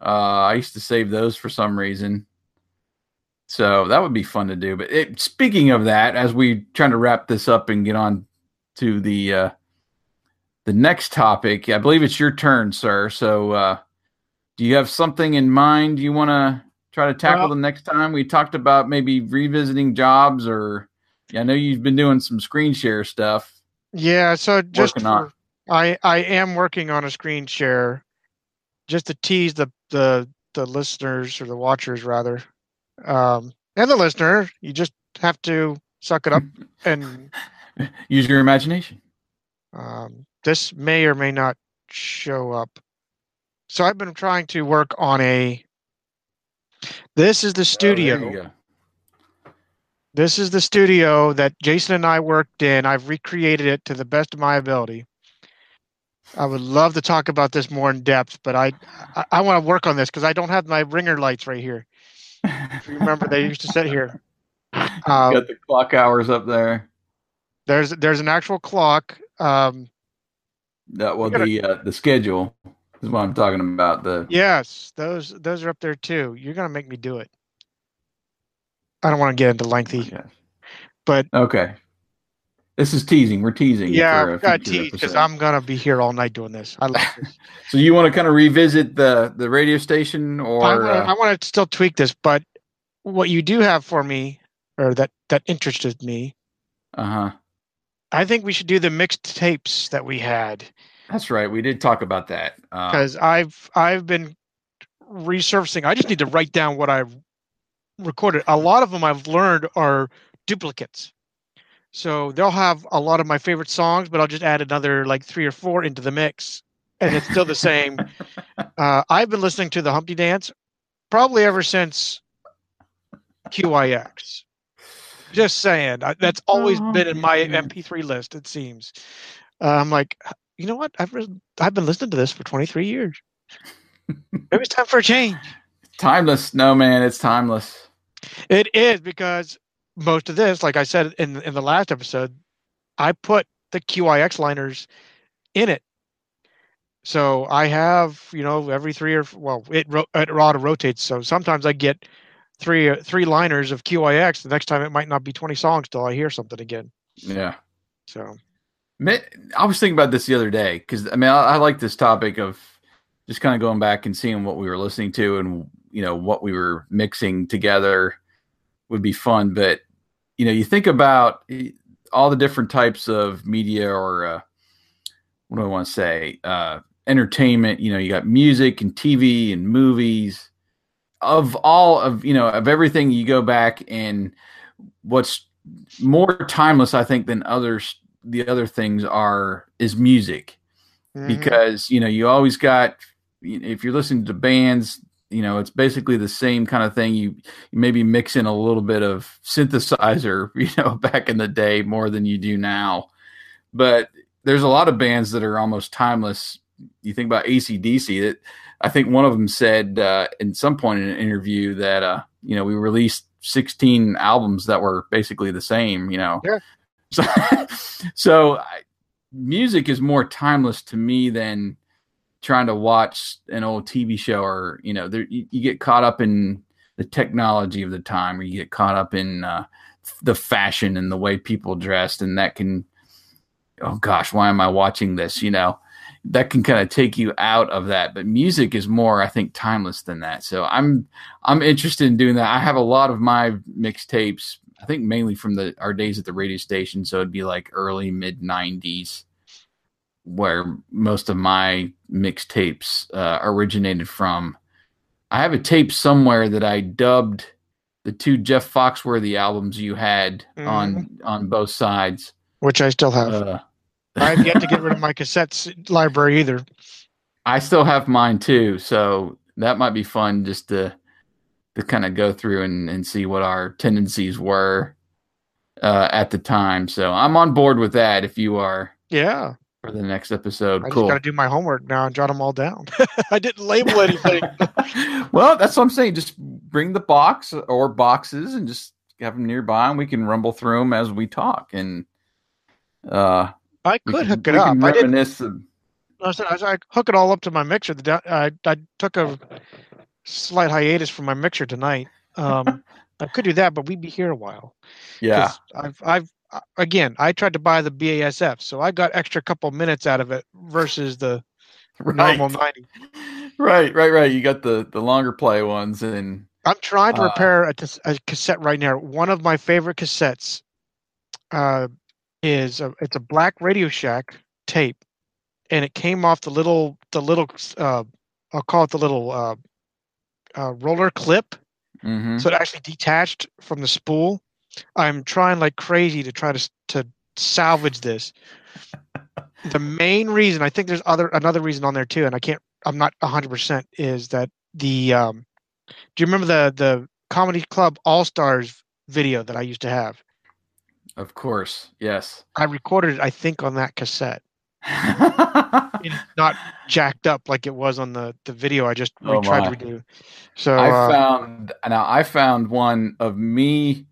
[SPEAKER 1] Uh I used to save those for some reason. So that would be fun to do. But it, speaking of that, as we trying to wrap this up and get on to the uh the next topic, I believe it's your turn, sir. So uh do you have something in mind you want to try to tackle
[SPEAKER 2] Well-
[SPEAKER 1] the next time? We talked about maybe revisiting jobs or yeah, I know you've been doing some screen share stuff.
[SPEAKER 2] Yeah, so just
[SPEAKER 1] Working on-
[SPEAKER 2] for, I I am working on a screen share, just to tease the the the listeners or the watchers rather, um, and the listener. You just have to suck it up, and
[SPEAKER 1] Use your imagination.
[SPEAKER 2] um, this may or may not show up. So I've been trying to work on a. This is the studio.
[SPEAKER 1] Oh, you go.
[SPEAKER 2] This is the studio that Jason and I worked in. I've recreated it to the best of my ability. I would love to talk about this more in depth, but I I, I want to work on this because I don't have my ringer lights right here. Remember, they used to sit here.
[SPEAKER 1] Uh, got the clock hours up there.
[SPEAKER 2] There's there's an actual clock. Um,
[SPEAKER 1] that well, gotta, the uh, the schedule is what I'm talking about. The
[SPEAKER 2] yes, those those are up there too. You're gonna make me do it. I don't want to get into lengthy, okay. but
[SPEAKER 1] okay. This is teasing. We're teasing.
[SPEAKER 2] Yeah, I've got tease because I'm gonna be here all night doing this. I this.
[SPEAKER 1] so you want to kind of revisit the the radio station, or
[SPEAKER 2] I want uh... to still tweak this, but what you do have for me, or that that interested me.
[SPEAKER 1] Uh huh.
[SPEAKER 2] I think we should do the mixed tapes that we had.
[SPEAKER 1] That's right. We did talk about that
[SPEAKER 2] because uh, I've I've been resurfacing. I just need to write down what I've recorded. A lot of them I've learned are duplicates. So they'll have a lot of my favorite songs, but I'll just add another like three or four into the mix, and it's still the same. uh, I've been listening to the Humpty Dance probably ever since QIX. Just saying, that's always oh, been in my MP3 list. It seems. Uh, I'm like, you know what? I've I've been listening to this for 23 years. Maybe it's time for a change.
[SPEAKER 1] Timeless, no man, it's timeless.
[SPEAKER 2] It is because most of this, like I said in in the last episode, I put the QIX liners in it. So I have, you know, every three or well, it it auto rotates. So sometimes I get three three liners of QIX. The next time it might not be twenty songs till I hear something again.
[SPEAKER 1] Yeah.
[SPEAKER 2] So.
[SPEAKER 1] I was thinking about this the other day because I mean I, I like this topic of just kind of going back and seeing what we were listening to and you know what we were mixing together would be fun. But you know, you think about all the different types of media or uh, what do I want to say? Uh, entertainment. You know, you got music and TV and movies. Of all of you know of everything, you go back and what's more timeless, I think, than others. The other things are is music, mm-hmm. because you know you always got if you're listening to bands you know it's basically the same kind of thing you, you maybe mix in a little bit of synthesizer you know back in the day more than you do now but there's a lot of bands that are almost timeless you think about AC/DC that i think one of them said uh, in some point in an interview that uh, you know we released 16 albums that were basically the same you know
[SPEAKER 2] yeah.
[SPEAKER 1] so, so I, music is more timeless to me than trying to watch an old TV show or you know there, you, you, get caught up in the technology of the time or you get caught up in uh, the fashion and the way people dressed and that can oh gosh why am I watching this you know that can kind of take you out of that but music is more I think timeless than that so I'm I'm interested in doing that I have a lot of my mixtapes I think mainly from the our days at the radio station so it'd be like early mid 90s where most of my mixtapes uh, originated from. I have a tape somewhere that I dubbed the two Jeff Foxworthy albums you had mm-hmm. on on both sides,
[SPEAKER 2] which I still have. Uh, I've yet to get rid of my cassettes library either.
[SPEAKER 1] I still have mine too, so that might be fun just to to kind of go through and, and see what our tendencies were uh, at the time. So I'm on board with that if you are.
[SPEAKER 2] Yeah
[SPEAKER 1] for the next episode.
[SPEAKER 2] I
[SPEAKER 1] cool.
[SPEAKER 2] just got to do my homework now and jot them all down. I didn't label anything.
[SPEAKER 1] well, that's what I'm saying. Just bring the box or boxes and just have them nearby, and we can rumble through them as we talk. And uh,
[SPEAKER 2] I could can, hook it up. I didn't. Of, I said I, I hook it all up to my mixer. The I I took a slight hiatus from my mixer tonight. Um, I could do that, but we'd be here a while.
[SPEAKER 1] Yeah,
[SPEAKER 2] I've I've again, I tried to buy the BASF, so I got extra couple minutes out of it versus the right. normal ninety.
[SPEAKER 1] Right, right, right. You got the the longer play ones, and
[SPEAKER 2] I'm trying to uh, repair a, a, cassette right now. One of my favorite cassettes uh, is a, it's a black Radio Shack tape, and it came off the little the little uh, I'll call it the little uh, uh, roller clip.
[SPEAKER 1] Mm-hmm.
[SPEAKER 2] So it actually detached from the spool I'm trying like crazy to try to to salvage this. the main reason I think there's other another reason on there too, and I can't. I'm not 100 percent is that the. Um, do you remember the the comedy club All Stars video that I used to have?
[SPEAKER 1] Of course, yes.
[SPEAKER 2] I recorded it, I think, on that cassette. not jacked up like it was on the the video I just
[SPEAKER 1] Oh,
[SPEAKER 2] tried
[SPEAKER 1] my.
[SPEAKER 2] to redo. So
[SPEAKER 1] I
[SPEAKER 2] uh,
[SPEAKER 1] found now I found one of me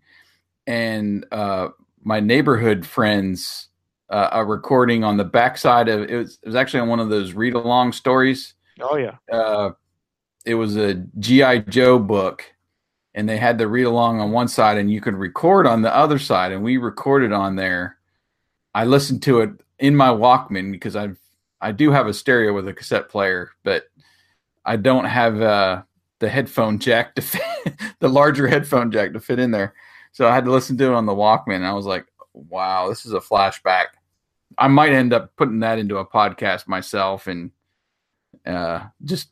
[SPEAKER 1] and uh, my neighborhood friends uh, a recording on the backside of it was, it was actually on one of those read along stories.
[SPEAKER 2] oh yeah,
[SPEAKER 1] Uh, it was a GI Joe book, and they had the read along on one side, and you could record on the other side, and we recorded on there. I listened to it in my Walkman because I I do have a stereo with a cassette player, but I don't have uh, the headphone jack to fit the larger headphone jack to fit in there. So I had to listen to it on the Walkman, and I was like, "Wow, this is a flashback." I might end up putting that into a podcast myself and uh, just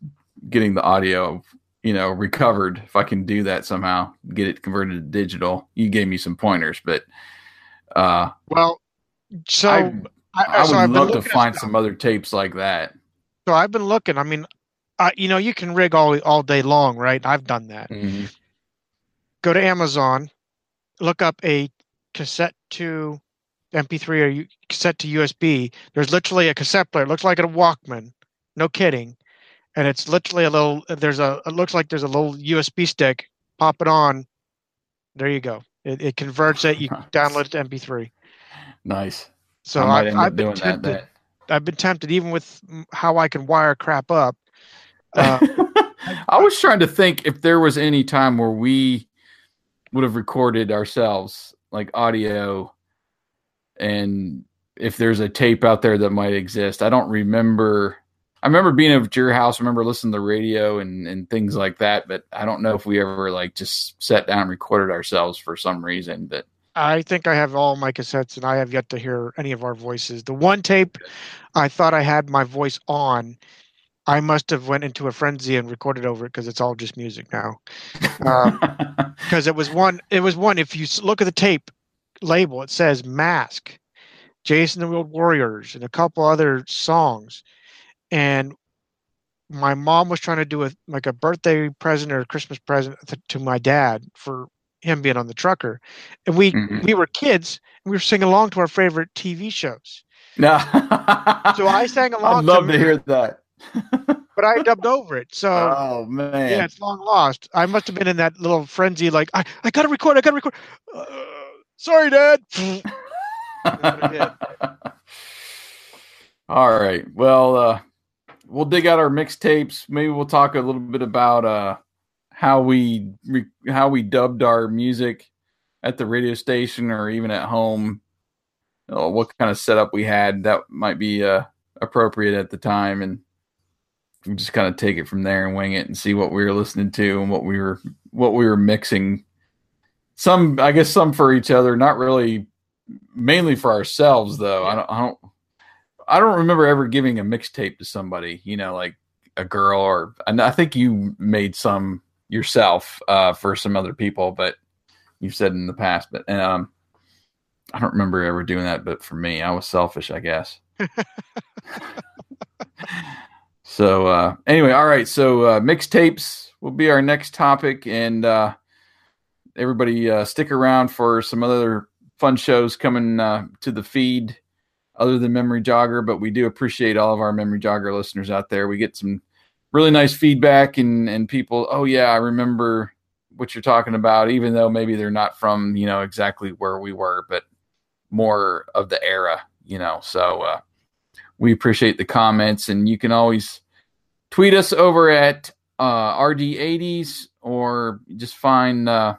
[SPEAKER 1] getting the audio, you know, recovered. If I can do that somehow, get it converted to digital. You gave me some pointers, but uh,
[SPEAKER 2] well, so
[SPEAKER 1] I,
[SPEAKER 2] I,
[SPEAKER 1] I would
[SPEAKER 2] I've
[SPEAKER 1] love to find some other tapes like that.
[SPEAKER 2] So I've been looking. I mean, uh, you know, you can rig all all day long, right? I've done that. Go to Amazon, look up a cassette to MP3 or cassette to USB. There's literally a cassette player. It looks like a Walkman. No kidding. And it's literally a little. There's a. It looks like there's a little USB stick. Pop it on. There you go. It, it converts it. You download it to MP3.
[SPEAKER 1] Nice.
[SPEAKER 2] So
[SPEAKER 1] I might
[SPEAKER 2] I've, been
[SPEAKER 1] that.
[SPEAKER 2] tempted.
[SPEAKER 1] that.
[SPEAKER 2] I've been tempted, even with how I can wire crap up. Uh,
[SPEAKER 1] I was trying to think if there was any time where we would have recorded ourselves, like audio, and if there's a tape out there that might exist. I don't remember. I remember being at your house. I remember listening to the radio and, and things like that, but I don't know if we ever like just sat down and recorded ourselves for some reason. But
[SPEAKER 2] I think I have all my cassettes, and I have yet to hear any of our voices. The one tape, I thought I had my voice on. I must have went into a frenzy and recorded over it because it's all just music now. Um, because it was one. It was one. If you look at the tape label, it says "Mask," Jayce and the Wheeled Warriors, and a couple other songs. And my mom was trying to do a like a birthday present or a Christmas present th- to my dad for him being on the trucker, and we
[SPEAKER 1] Mhm.
[SPEAKER 2] we were kids and we were singing along to our favorite TV shows.
[SPEAKER 1] no.
[SPEAKER 2] So I sang along.
[SPEAKER 1] I'd love
[SPEAKER 2] to,
[SPEAKER 1] to hear that.
[SPEAKER 2] but I dubbed over it. So
[SPEAKER 1] oh man.
[SPEAKER 2] yeah, it's long lost. I must have been in that little frenzy, like I, I gotta record, I gotta record. Uh, sorry, Dad.
[SPEAKER 1] All right. Well, uh, we'll dig out our mixtapes. Maybe we'll talk a little bit about uh, how we re- how we dubbed our music at the radio station or even at home. Uh, what kind of setup we had that might be uh, appropriate at the time, and just kind of take it from there and wing it and see what we were listening to and what we were what we were mixing. Some, I guess, some for each other, not really, mainly for ourselves though. I don't, I don't I don't remember ever giving a mixtape to somebody, you know, like a girl or and I think you made some yourself uh, for some other people, but you've said in the past, but um, I don't remember ever doing that. But for me, I was selfish, I guess. so uh, anyway, all right. So uh, mixtapes will be our next topic, and uh, everybody uh, stick around for some other fun shows coming uh, to the feed other than Memory Jogger, but we do appreciate all of our Memory Jogger listeners out there. We get some really nice feedback and and people, oh yeah, I remember what you're talking about, even though maybe they're not from you know exactly where we were, but more of the era, you know. So uh, we appreciate the comments, and you can always tweet us over at uh, RD80s or just find uh,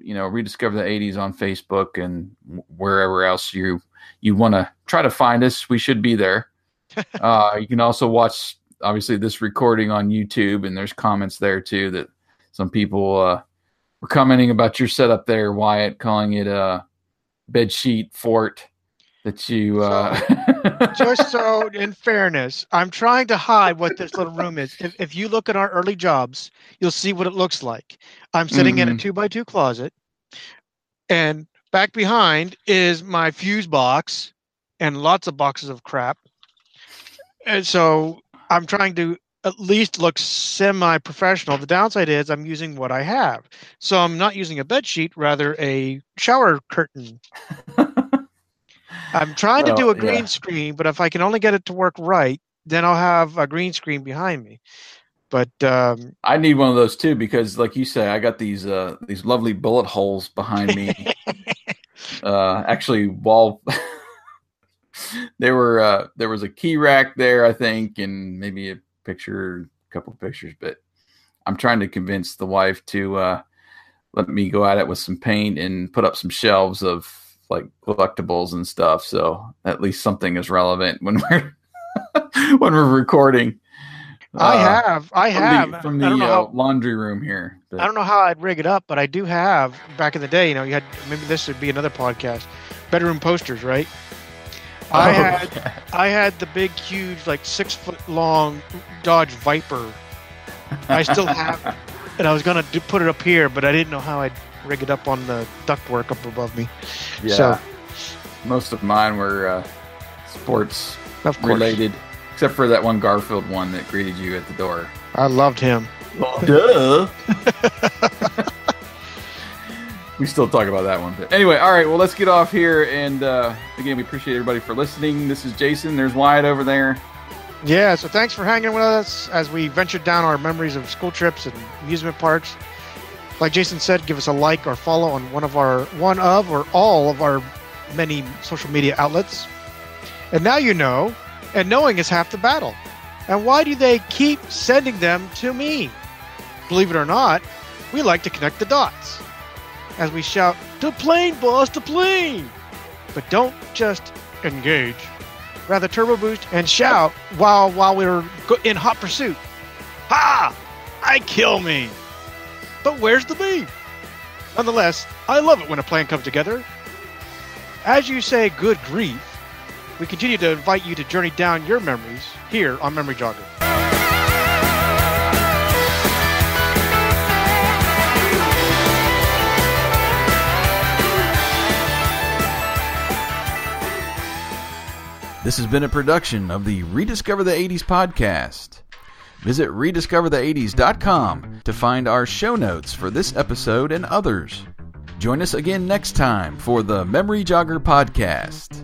[SPEAKER 1] you know rediscover the 80s on Facebook and wherever else you you want to try to find us, we should be there. uh, you can also watch, obviously, this recording on YouTube, and there's comments there too that some people uh, were commenting about your setup there, Wyatt, calling it a bed sheet fort that you. Uh...
[SPEAKER 2] Just so, in fairness, I'm trying to hide what this little room is. If, if you look at our early jobs, you'll see what it looks like. I'm sitting in a two by two closet, and back behind is my fuse box and lots of boxes of crap. And so I'm trying to at least look semi professional. The downside is I'm using what I have. So I'm not using a bed sheet, rather a shower curtain. I'm trying
[SPEAKER 1] Well,
[SPEAKER 2] to do a green
[SPEAKER 1] yeah.
[SPEAKER 2] screen, but if I can only get it to work right, then I'll have a green screen behind me. But um,
[SPEAKER 1] I need one of those too because, like you say, I got these uh these lovely bullet holes behind me. uh, actually, while there were uh there was a key rack there, I think, and maybe a picture, a couple of pictures. But I'm trying to convince the wife to uh let me go at it with some paint and put up some shelves of like collectibles and stuff. So at least something is relevant when we're when we're recording.
[SPEAKER 2] I
[SPEAKER 1] Uh,
[SPEAKER 2] have, I
[SPEAKER 1] from
[SPEAKER 2] have.
[SPEAKER 1] the, from the uh,
[SPEAKER 2] how
[SPEAKER 1] laundry room here. But-
[SPEAKER 2] I don't know how I'd rig it up, but I do have back in the day. You know, you had maybe this would be another podcast. Bedroom posters, right? I
[SPEAKER 1] Oh,
[SPEAKER 2] had
[SPEAKER 1] yeah.
[SPEAKER 2] I had the big, huge, like six foot long Dodge Viper. I still have, it, and I was gonna do, put it up here, but I didn't know how I'd rig it up on the ductwork up above me.
[SPEAKER 1] yeah.
[SPEAKER 2] So-
[SPEAKER 1] most of mine were uh, sports
[SPEAKER 2] Of course,
[SPEAKER 1] related, except for that one Garfield one that greeted you at the door.
[SPEAKER 2] I loved him.
[SPEAKER 1] Duh. we still talk about that one, but anyway, all right. Well, let's get off here, and uh, again, we appreciate everybody for listening. This is Jason. There's Wyatt over there.
[SPEAKER 2] Yeah, so thanks for hanging with us as we ventured down our memories of school trips and amusement parks. Like Jason said, give us a like or follow on one of our one of or all of our many social media outlets. And now you know, and knowing is half the battle. And why do they keep sending them to me? Believe it or not, we like to connect the dots. As we shout, to plane, boss, to plane! But don't just engage rather turbo boost and shout while while we are in hot pursuit. Ha! I kill me. But where's the beef? Nonetheless, I love it when a plan comes together. As you say, good grief, we continue to invite you to journey down your memories here on Memory Jogger.
[SPEAKER 1] This has been a production of the Rediscover the 80s podcast. Visit rediscoverthe80s.com to find our show notes for this episode and others. Join us again next time for the Memory Jogger podcast.